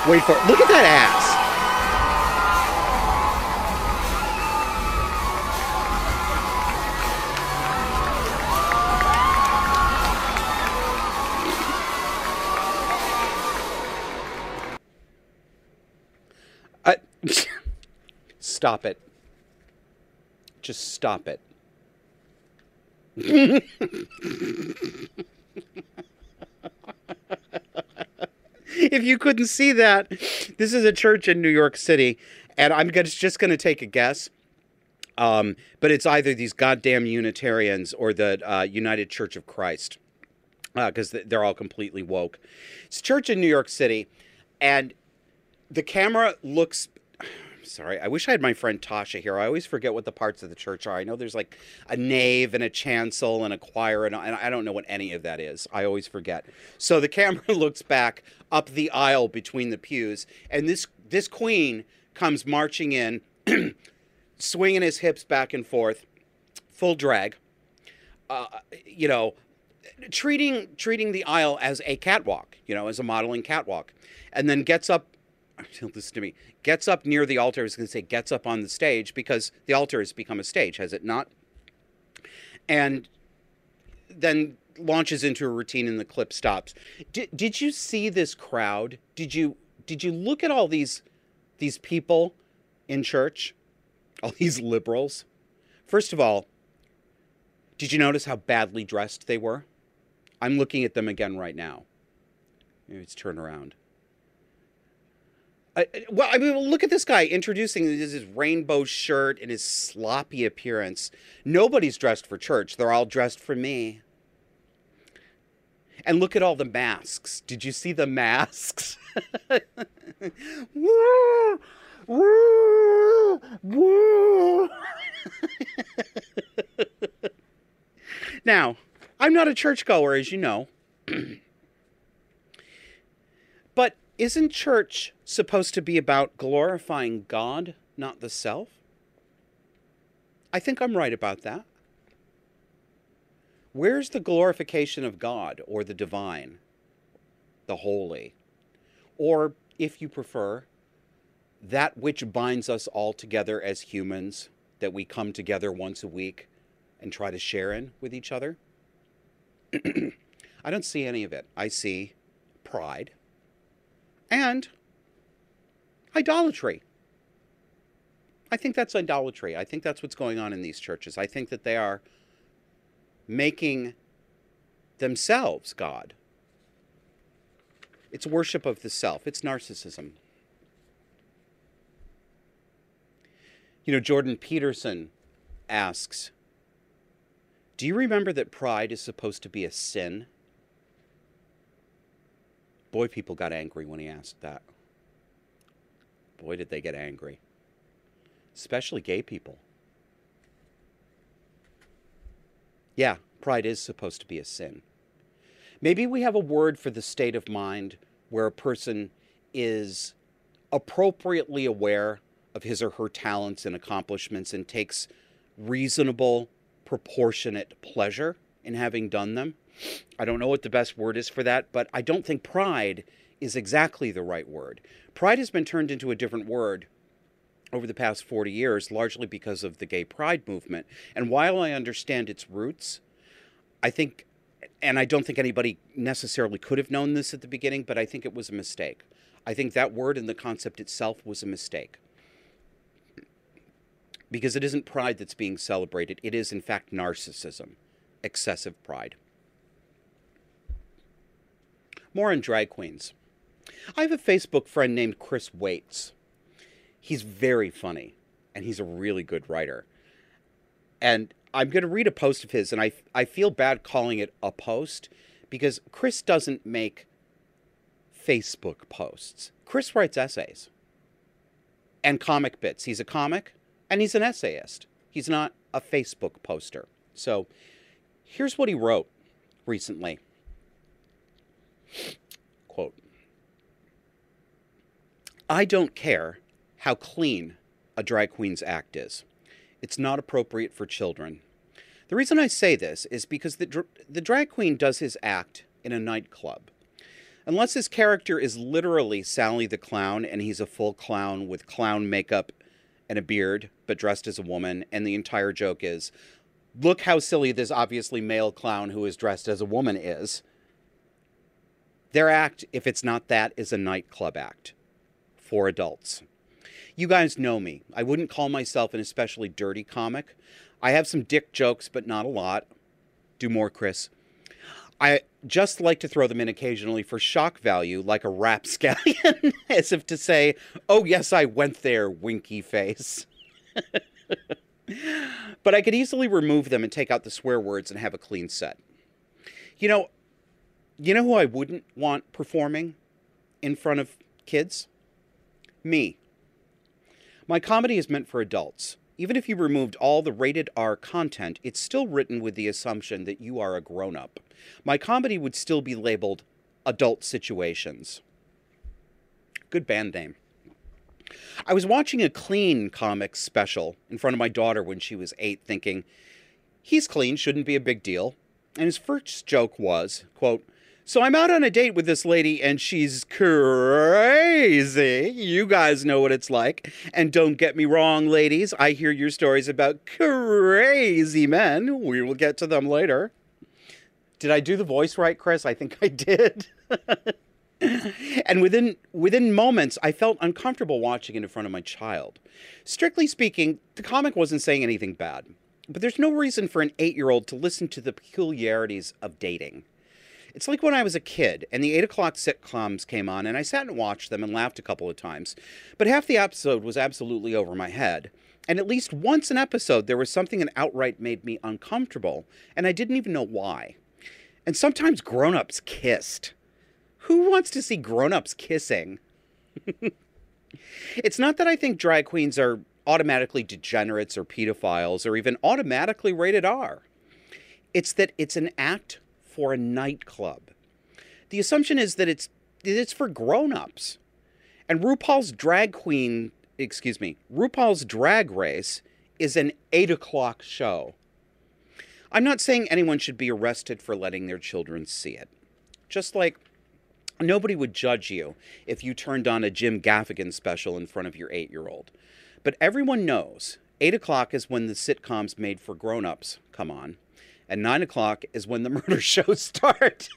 Wait for it. Look at that ass. Stop it. Just stop it. if you couldn't see that, this is a church in New York City, and I'm gonna, just going to take a guess. Um, but it's either these goddamn Unitarians or the uh, United Church of Christ, because they're all completely woke. It's a church in New York City, and the camera looks. Sorry, I wish I had my friend Tasha here. I always forget what the parts of the church are. I know there's like a nave and a chancel and a choir, and, and I don't know what any of that is. I always forget. So the camera looks back up the aisle between the pews, and this this queen comes marching in, swinging his hips back and forth, full drag. Uh, you know, treating treating the aisle as a catwalk, you know, as a modeling catwalk, and then gets up. Listen to me. Gets up near the altar. I was going to say gets up on the stage because the altar has become a stage, has it not? And then launches into a routine, and the clip stops. Did, did you see this crowd? Did you did you look at all these these people in church? All these liberals. First of all, did you notice how badly dressed they were? I'm looking at them again right now. Maybe it's turn around. Well, I mean, look at this guy introducing his, his rainbow shirt and his sloppy appearance. Nobody's dressed for church. They're all dressed for me. And look at all the masks. Did you see the masks? woo, woo, woo. now, I'm not a churchgoer, as you know. isn't church supposed to be about glorifying God, not the self? I think I'm right about that. Where's the glorification of God or the divine, the holy? Or, if you prefer, that which binds us all together as humans, that we come together once a week and try to share in with each other? I don't see any of it. I see pride and idolatry. I think that's idolatry. I think that's what's going on in these churches. I think that they are making themselves God. It's worship of the self, it's narcissism. You know, Jordan Peterson asks Do you remember that pride is supposed to be a sin? Boy, people got angry when he asked that. Boy, did they get angry. Especially gay people. Yeah, pride is supposed to be a sin. Maybe we have a word for the state of mind where a person is appropriately aware of his or her talents and accomplishments and takes reasonable, proportionate pleasure in having done them. I don't know what the best word is for that, but I don't think pride is exactly the right word. Pride has been turned into a different word over the past 40 years, largely because of the gay pride movement. And while I understand its roots, I think, and I don't think anybody necessarily could have known this at the beginning, but I think it was a mistake. I think that word and the concept itself was a mistake. Because it isn't pride that's being celebrated, it is, in fact, narcissism, excessive pride. More on drag queens. I have a Facebook friend named Chris Waits. He's very funny and he's a really good writer. And I'm going to read a post of his, and I, I feel bad calling it a post because Chris doesn't make Facebook posts. Chris writes essays and comic bits. He's a comic and he's an essayist. He's not a Facebook poster. So here's what he wrote recently. Quote I don't care how clean a drag queen's act is. It's not appropriate for children. The reason I say this is because the, dr- the drag queen does his act in a nightclub. Unless his character is literally Sally the Clown and he's a full clown with clown makeup and a beard, but dressed as a woman, and the entire joke is look how silly this obviously male clown who is dressed as a woman is. Their act, if it's not that, is a nightclub act for adults. You guys know me. I wouldn't call myself an especially dirty comic. I have some dick jokes, but not a lot. Do more, Chris. I just like to throw them in occasionally for shock value, like a rapscallion, as if to say, oh, yes, I went there, winky face. but I could easily remove them and take out the swear words and have a clean set. You know, you know who I wouldn't want performing in front of kids? Me. My comedy is meant for adults. Even if you removed all the rated R content, it's still written with the assumption that you are a grown up. My comedy would still be labeled Adult Situations. Good band name. I was watching a clean comics special in front of my daughter when she was eight, thinking, he's clean, shouldn't be a big deal. And his first joke was, quote, so I'm out on a date with this lady and she's crazy. You guys know what it's like. And don't get me wrong, ladies, I hear your stories about crazy men. We will get to them later. Did I do the voice right, Chris? I think I did. and within within moments I felt uncomfortable watching it in front of my child. Strictly speaking, the comic wasn't saying anything bad. But there's no reason for an 8-year-old to listen to the peculiarities of dating. It's like when I was a kid and the 8 o'clock sitcoms came on, and I sat and watched them and laughed a couple of times. But half the episode was absolutely over my head. And at least once an episode, there was something that outright made me uncomfortable, and I didn't even know why. And sometimes grown ups kissed. Who wants to see grown ups kissing? it's not that I think drag queens are automatically degenerates or pedophiles or even automatically rated R. It's that it's an act for a nightclub. The assumption is that it's it's for grown-ups. And RuPaul's drag queen, excuse me, RuPaul's drag race is an eight o'clock show. I'm not saying anyone should be arrested for letting their children see it. Just like nobody would judge you if you turned on a Jim Gaffigan special in front of your eight year old. But everyone knows 8 o'clock is when the sitcoms made for grown ups come on, and 9 o'clock is when the murder shows start.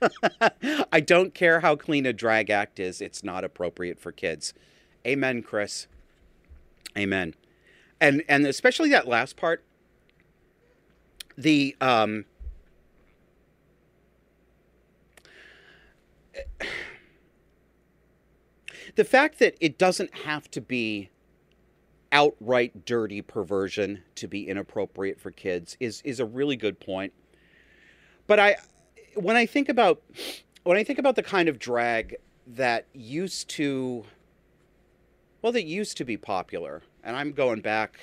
I don't care how clean a drag act is, it's not appropriate for kids. Amen, Chris. Amen. And and especially that last part, the um the fact that it doesn't have to be outright dirty perversion to be inappropriate for kids is is a really good point. But I when I think about when I think about the kind of drag that used to well that used to be popular and I'm going back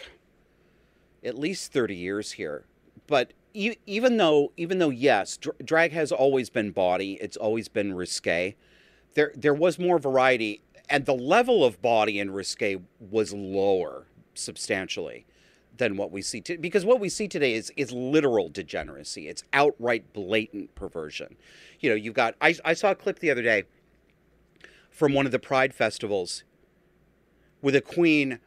at least 30 years here. But even though even though yes, dr- drag has always been body, it's always been risque. There there was more variety and the level of body in risque was lower substantially than what we see today because what we see today is is literal degeneracy. It's outright blatant perversion. You know you've got I, I saw a clip the other day from one of the pride festivals with a queen.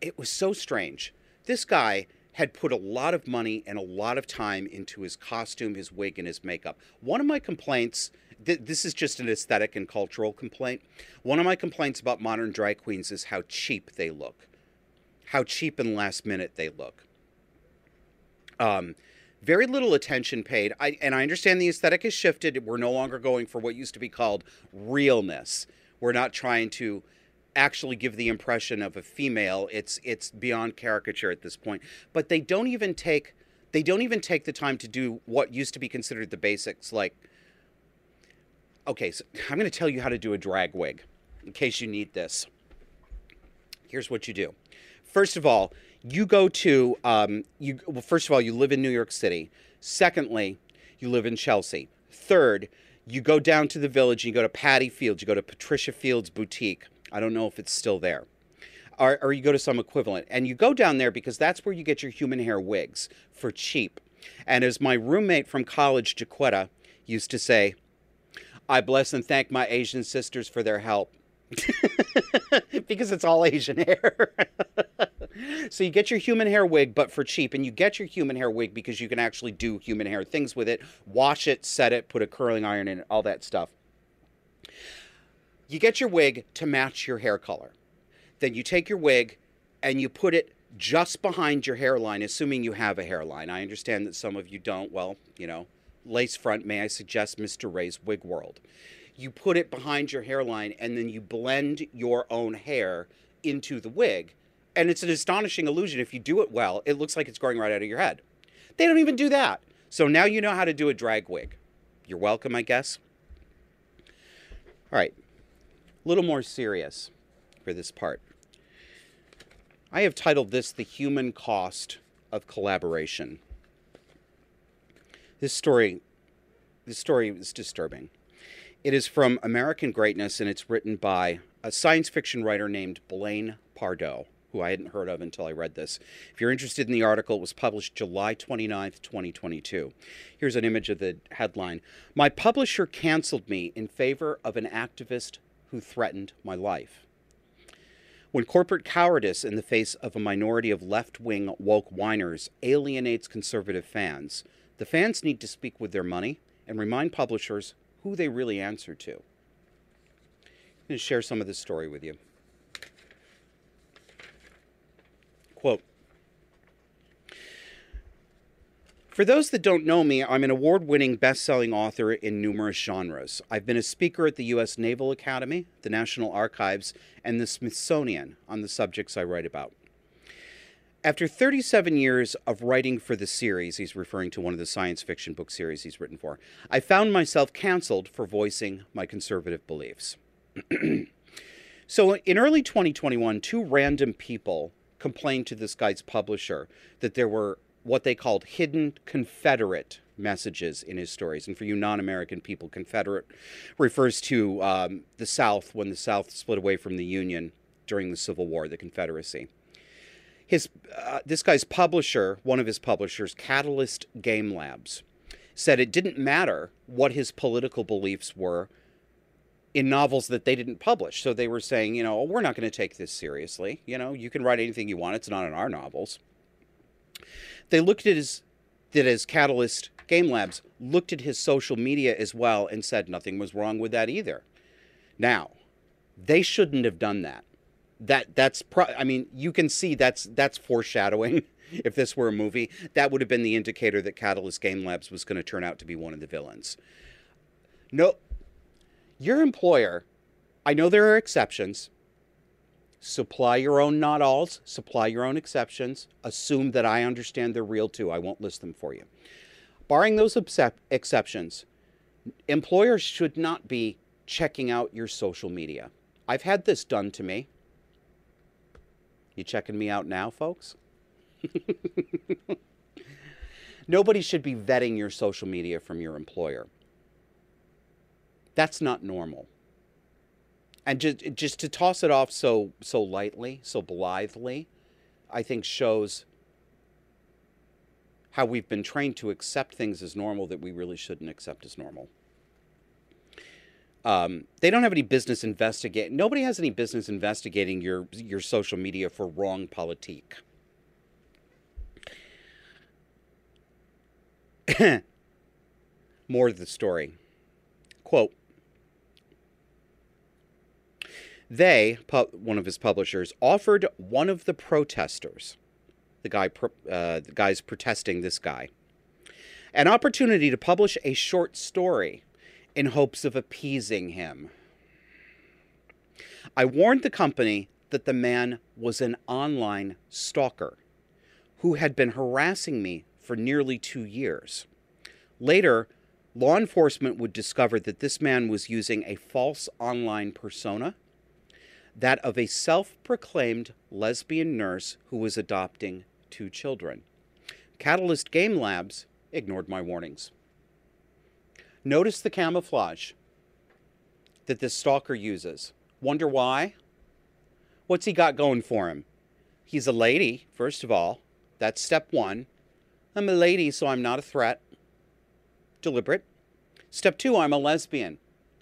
It was so strange. This guy had put a lot of money and a lot of time into his costume his wig and his makeup. One of my complaints th- this is just an aesthetic and cultural complaint. One of my complaints about modern drag queens is how cheap they look, how cheap and last minute they look. Um, very little attention paid. I, and I understand the aesthetic has shifted. We're no longer going for what used to be called realness. We're not trying to actually give the impression of a female. It's it's beyond caricature at this point. But they don't even take they don't even take the time to do what used to be considered the basics, like okay, so I'm going to tell you how to do a drag wig in case you need this. Here's what you do. First of all, you go to um, you. Well, first of all, you live in New York City. Secondly, you live in Chelsea. Third, you go down to the village. And you go to Patty Fields. You go to Patricia Fields Boutique. I don't know if it's still there. Or, or you go to some equivalent, and you go down there because that's where you get your human hair wigs for cheap. And as my roommate from college, Jaquetta, used to say, I bless and thank my Asian sisters for their help. because it's all Asian hair. so you get your human hair wig, but for cheap. And you get your human hair wig because you can actually do human hair things with it wash it, set it, put a curling iron in it, all that stuff. You get your wig to match your hair color. Then you take your wig and you put it just behind your hairline, assuming you have a hairline. I understand that some of you don't. Well, you know, lace front, may I suggest Mr. Ray's Wig World. You put it behind your hairline and then you blend your own hair into the wig. And it's an astonishing illusion. If you do it well, it looks like it's growing right out of your head. They don't even do that. So now you know how to do a drag wig. You're welcome, I guess. All right, a little more serious for this part. I have titled this The Human Cost of Collaboration. This story, this story is disturbing. It is from American Greatness, and it's written by a science fiction writer named Blaine Pardoe, who I hadn't heard of until I read this. If you're interested in the article, it was published July 29th, 2022. Here's an image of the headline My publisher canceled me in favor of an activist who threatened my life. When corporate cowardice in the face of a minority of left wing woke whiners alienates conservative fans, the fans need to speak with their money and remind publishers who they really answer to. I'm going to share some of this story with you. Quote For those that don't know me, I'm an award winning best selling author in numerous genres. I've been a speaker at the U.S. Naval Academy, the National Archives, and the Smithsonian on the subjects I write about. After 37 years of writing for the series, he's referring to one of the science fiction book series he's written for, I found myself canceled for voicing my conservative beliefs. so in early 2021, two random people complained to this guy's publisher that there were what they called hidden Confederate messages in his stories. And for you non American people, Confederate refers to um, the South when the South split away from the Union during the Civil War, the Confederacy. His uh, this guy's publisher, one of his publishers, Catalyst Game Labs, said it didn't matter what his political beliefs were in novels that they didn't publish. So they were saying, you know, oh, we're not going to take this seriously. You know, you can write anything you want. It's not in our novels. They looked at his that as Catalyst Game Labs looked at his social media as well and said nothing was wrong with that either. Now, they shouldn't have done that. That that's pro- I mean, you can see that's that's foreshadowing. If this were a movie, that would have been the indicator that Catalyst Game Labs was going to turn out to be one of the villains. No, your employer, I know there are exceptions. Supply your own not alls, supply your own exceptions. Assume that I understand they're real too. I won't list them for you. Barring those excep- exceptions, employers should not be checking out your social media. I've had this done to me. You checking me out now, folks? Nobody should be vetting your social media from your employer. That's not normal. And just just to toss it off so so lightly, so blithely, I think shows how we've been trained to accept things as normal that we really shouldn't accept as normal. Um, they don't have any business investigating. Nobody has any business investigating your your social media for wrong politique. More to the story. Quote They, pu- one of his publishers, offered one of the protesters, the guy, uh, the guys protesting this guy, an opportunity to publish a short story in hopes of appeasing him. I warned the company that the man was an online stalker who had been harassing me for nearly two years. Later, law enforcement would discover that this man was using a false online persona, that of a self proclaimed lesbian nurse who was adopting two children. Catalyst Game Labs ignored my warnings. Notice the camouflage that this stalker uses. Wonder why? What's he got going for him? He's a lady, first of all. That's step one. I'm a lady, so I'm not a threat. Deliberate. Step two, I'm a lesbian.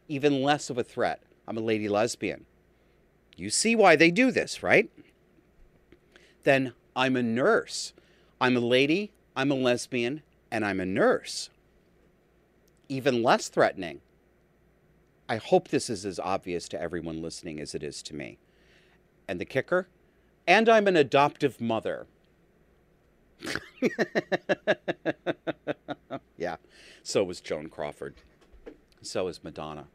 Even less of a threat. I'm a lady lesbian. You see why they do this, right? Then I'm a nurse. I'm a lady, I'm a lesbian, and I'm a nurse. Even less threatening. I hope this is as obvious to everyone listening as it is to me. And the kicker? And I'm an adoptive mother. yeah, so was Joan Crawford. So is Madonna.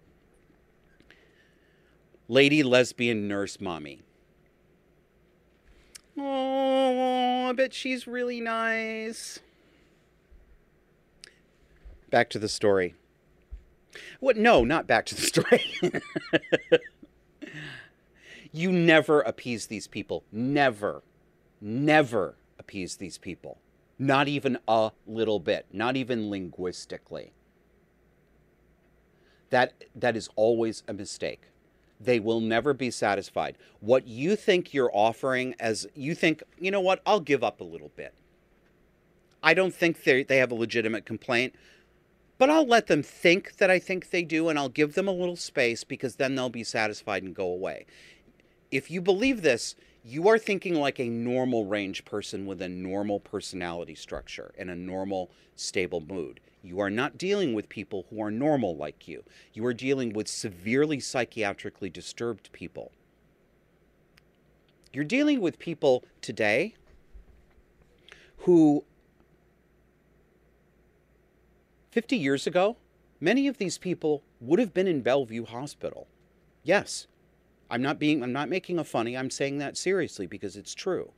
Lady lesbian nurse mommy. Oh, I bet she's really nice. Back to the story. What? No, not back to the story. you never appease these people. Never. Never appease these people. Not even a little bit. Not even linguistically. That that is always a mistake. They will never be satisfied. What you think you're offering as you think, you know what, I'll give up a little bit. I don't think they they have a legitimate complaint, but I'll let them think that I think they do and I'll give them a little space because then they'll be satisfied and go away. If you believe this, you are thinking like a normal range person with a normal personality structure and a normal stable mood. You are not dealing with people who are normal like you. You are dealing with severely psychiatrically disturbed people. You're dealing with people today who 50 years ago, many of these people would have been in Bellevue Hospital. Yes, I'm not being I'm not making a funny. I'm saying that seriously because it's true.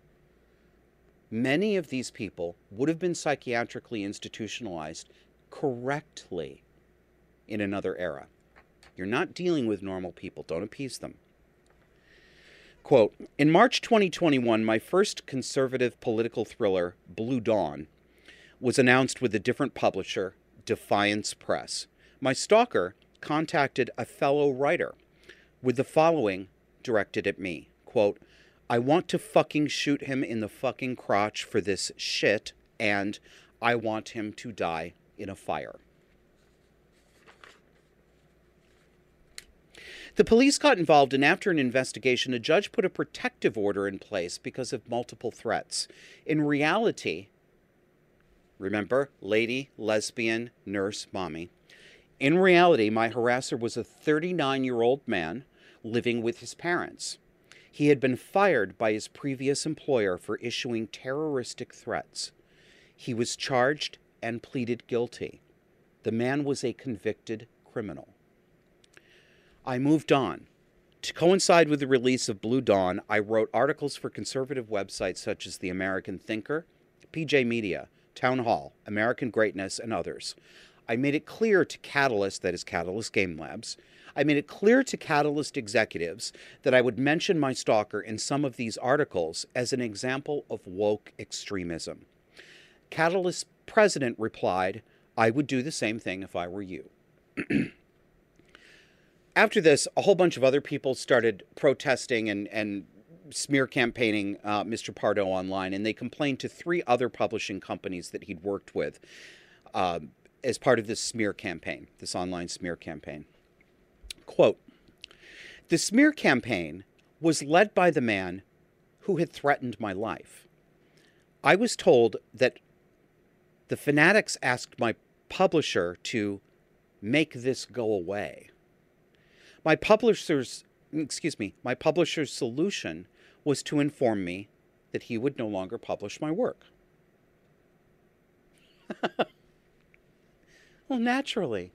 Many of these people would have been psychiatrically institutionalized correctly in another era. You're not dealing with normal people. Don't appease them. Quote In March 2021, my first conservative political thriller, Blue Dawn, was announced with a different publisher, Defiance Press. My stalker contacted a fellow writer with the following directed at me quote, I want to fucking shoot him in the fucking crotch for this shit, and I want him to die in a fire. The police got involved, and after an investigation, a judge put a protective order in place because of multiple threats. In reality, remember, lady, lesbian, nurse, mommy. In reality, my harasser was a 39 year old man living with his parents. He had been fired by his previous employer for issuing terroristic threats. He was charged and pleaded guilty. The man was a convicted criminal. I moved on. To coincide with the release of Blue Dawn, I wrote articles for conservative websites such as The American Thinker, PJ Media, Town Hall, American Greatness, and others. I made it clear to Catalyst, that is Catalyst Game Labs, I made it clear to Catalyst executives that I would mention my stalker in some of these articles as an example of woke extremism. Catalyst president replied, I would do the same thing if I were you. after this, a whole bunch of other people started protesting and, and smear campaigning uh, Mr. Pardo online, and they complained to three other publishing companies that he'd worked with uh, as part of this smear campaign, this online smear campaign. Quote The smear campaign was led by the man who had threatened my life. I was told that the fanatics asked my publisher to make this go away. My publisher's excuse me, my publisher's solution was to inform me that he would no longer publish my work. well, naturally.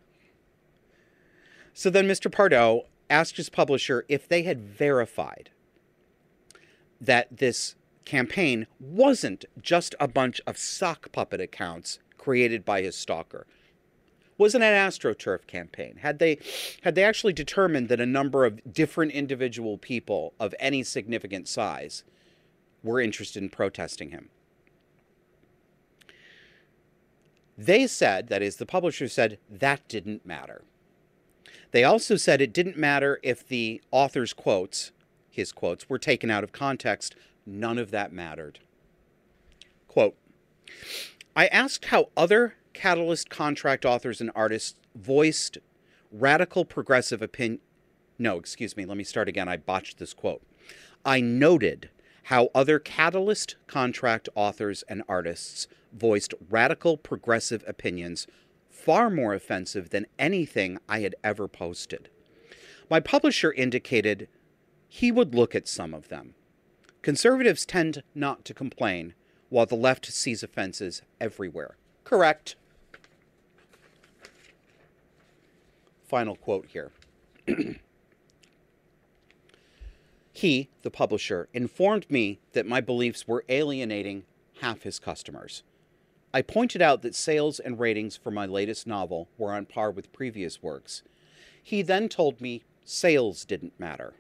So then Mr. Pardo asked his publisher if they had verified that this campaign wasn't just a bunch of sock puppet accounts created by his stalker wasn't an astroturf campaign. Had they had they actually determined that a number of different individual people of any significant size were interested in protesting him? They said that is the publisher said that didn't matter. They also said it didn't matter if the author's quotes his quotes were taken out of context. None of that mattered. Quote i asked how other Catalyst contract authors and artists voiced radical progressive opinion. No, excuse me, let me start again. I botched this quote. I noted how other Catalyst contract authors and artists voiced radical progressive opinions far more offensive than anything I had ever posted. My publisher indicated he would look at some of them. Conservatives tend not to complain, while the left sees offenses everywhere. Correct. Final quote here. he, the publisher, informed me that my beliefs were alienating half his customers. I pointed out that sales and ratings for my latest novel were on par with previous works. He then told me sales didn't matter.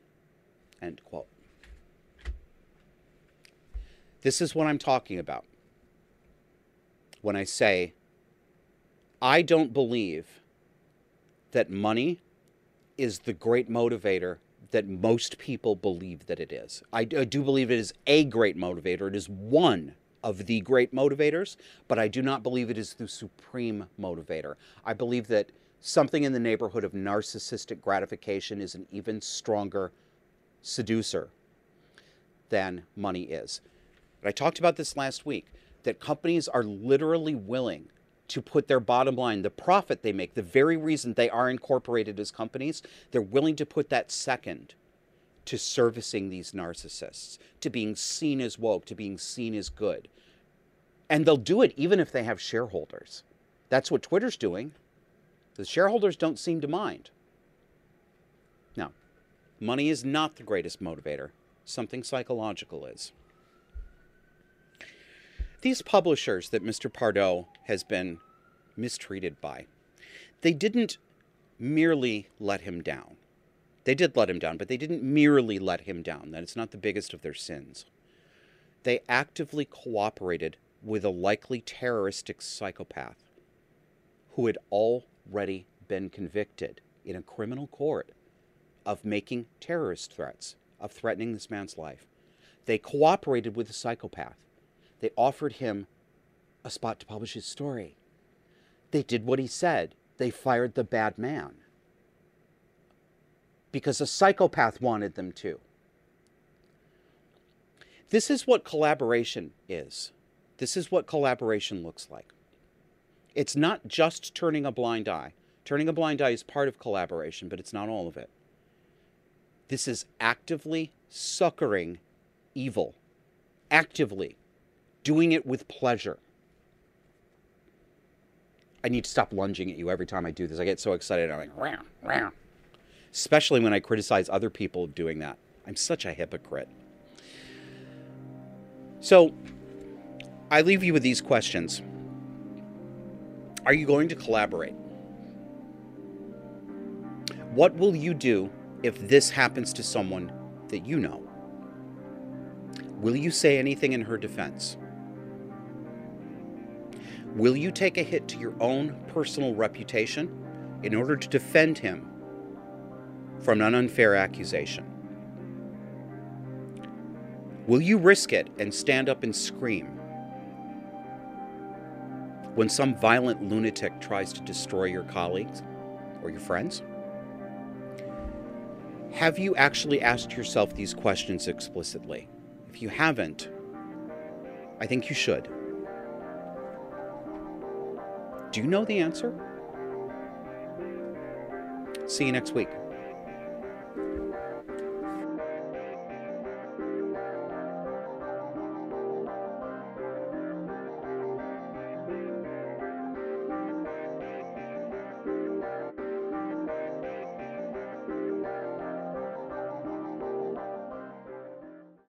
End quote. This is what I'm talking about when I say I don't believe that money is the great motivator that most people believe that it is. I, do believe it is a great motivator. It is one of the great motivators, but I do not believe it is the supreme motivator. I believe that something in the neighborhood of narcissistic gratification is an even stronger seducer than money is. I talked about this last week that companies are literally willing to put their bottom line, the profit they make, the very reason they are incorporated as companies, they're willing to put that second to servicing these narcissists, to being seen as woke, to being seen as good. And they'll do it even if they have shareholders. That's what Twitter's doing. The shareholders don't seem to mind. Now, money is not the greatest motivator, something psychological is these publishers that Mr. Pardo has been mistreated by, they didn't merely let him down. They did let him down, but they didn't merely let him down. That it's not the biggest of their sins. They actively cooperated with a likely terroristic psychopath who had already been convicted in a criminal court of making terrorist threats, of threatening this man's life. They cooperated with the psychopath. They offered him a spot to publish his story. They did what he said. They fired the bad man because a psychopath wanted them to. This is what collaboration is. This is what collaboration looks like. It's not just turning a blind eye. Turning a blind eye is part of collaboration, but it's not all of it. This is actively succoring evil, actively doing it with pleasure. I need to stop lunging at you every time I do this. I get so excited. I'm like, rah, rah. especially when I criticize other people doing that. I'm such a hypocrite. So, I leave you with these questions. Are you going to collaborate? What will you do if this happens to someone that you know? Will you say anything in her defense? Will you take a hit to your own personal reputation in order to defend him from an unfair accusation? Will you risk it and stand up and scream when some violent lunatic tries to destroy your colleagues or your friends? Have you actually asked yourself these questions explicitly? If you haven't, I think you should. Do you know the answer? See you next week.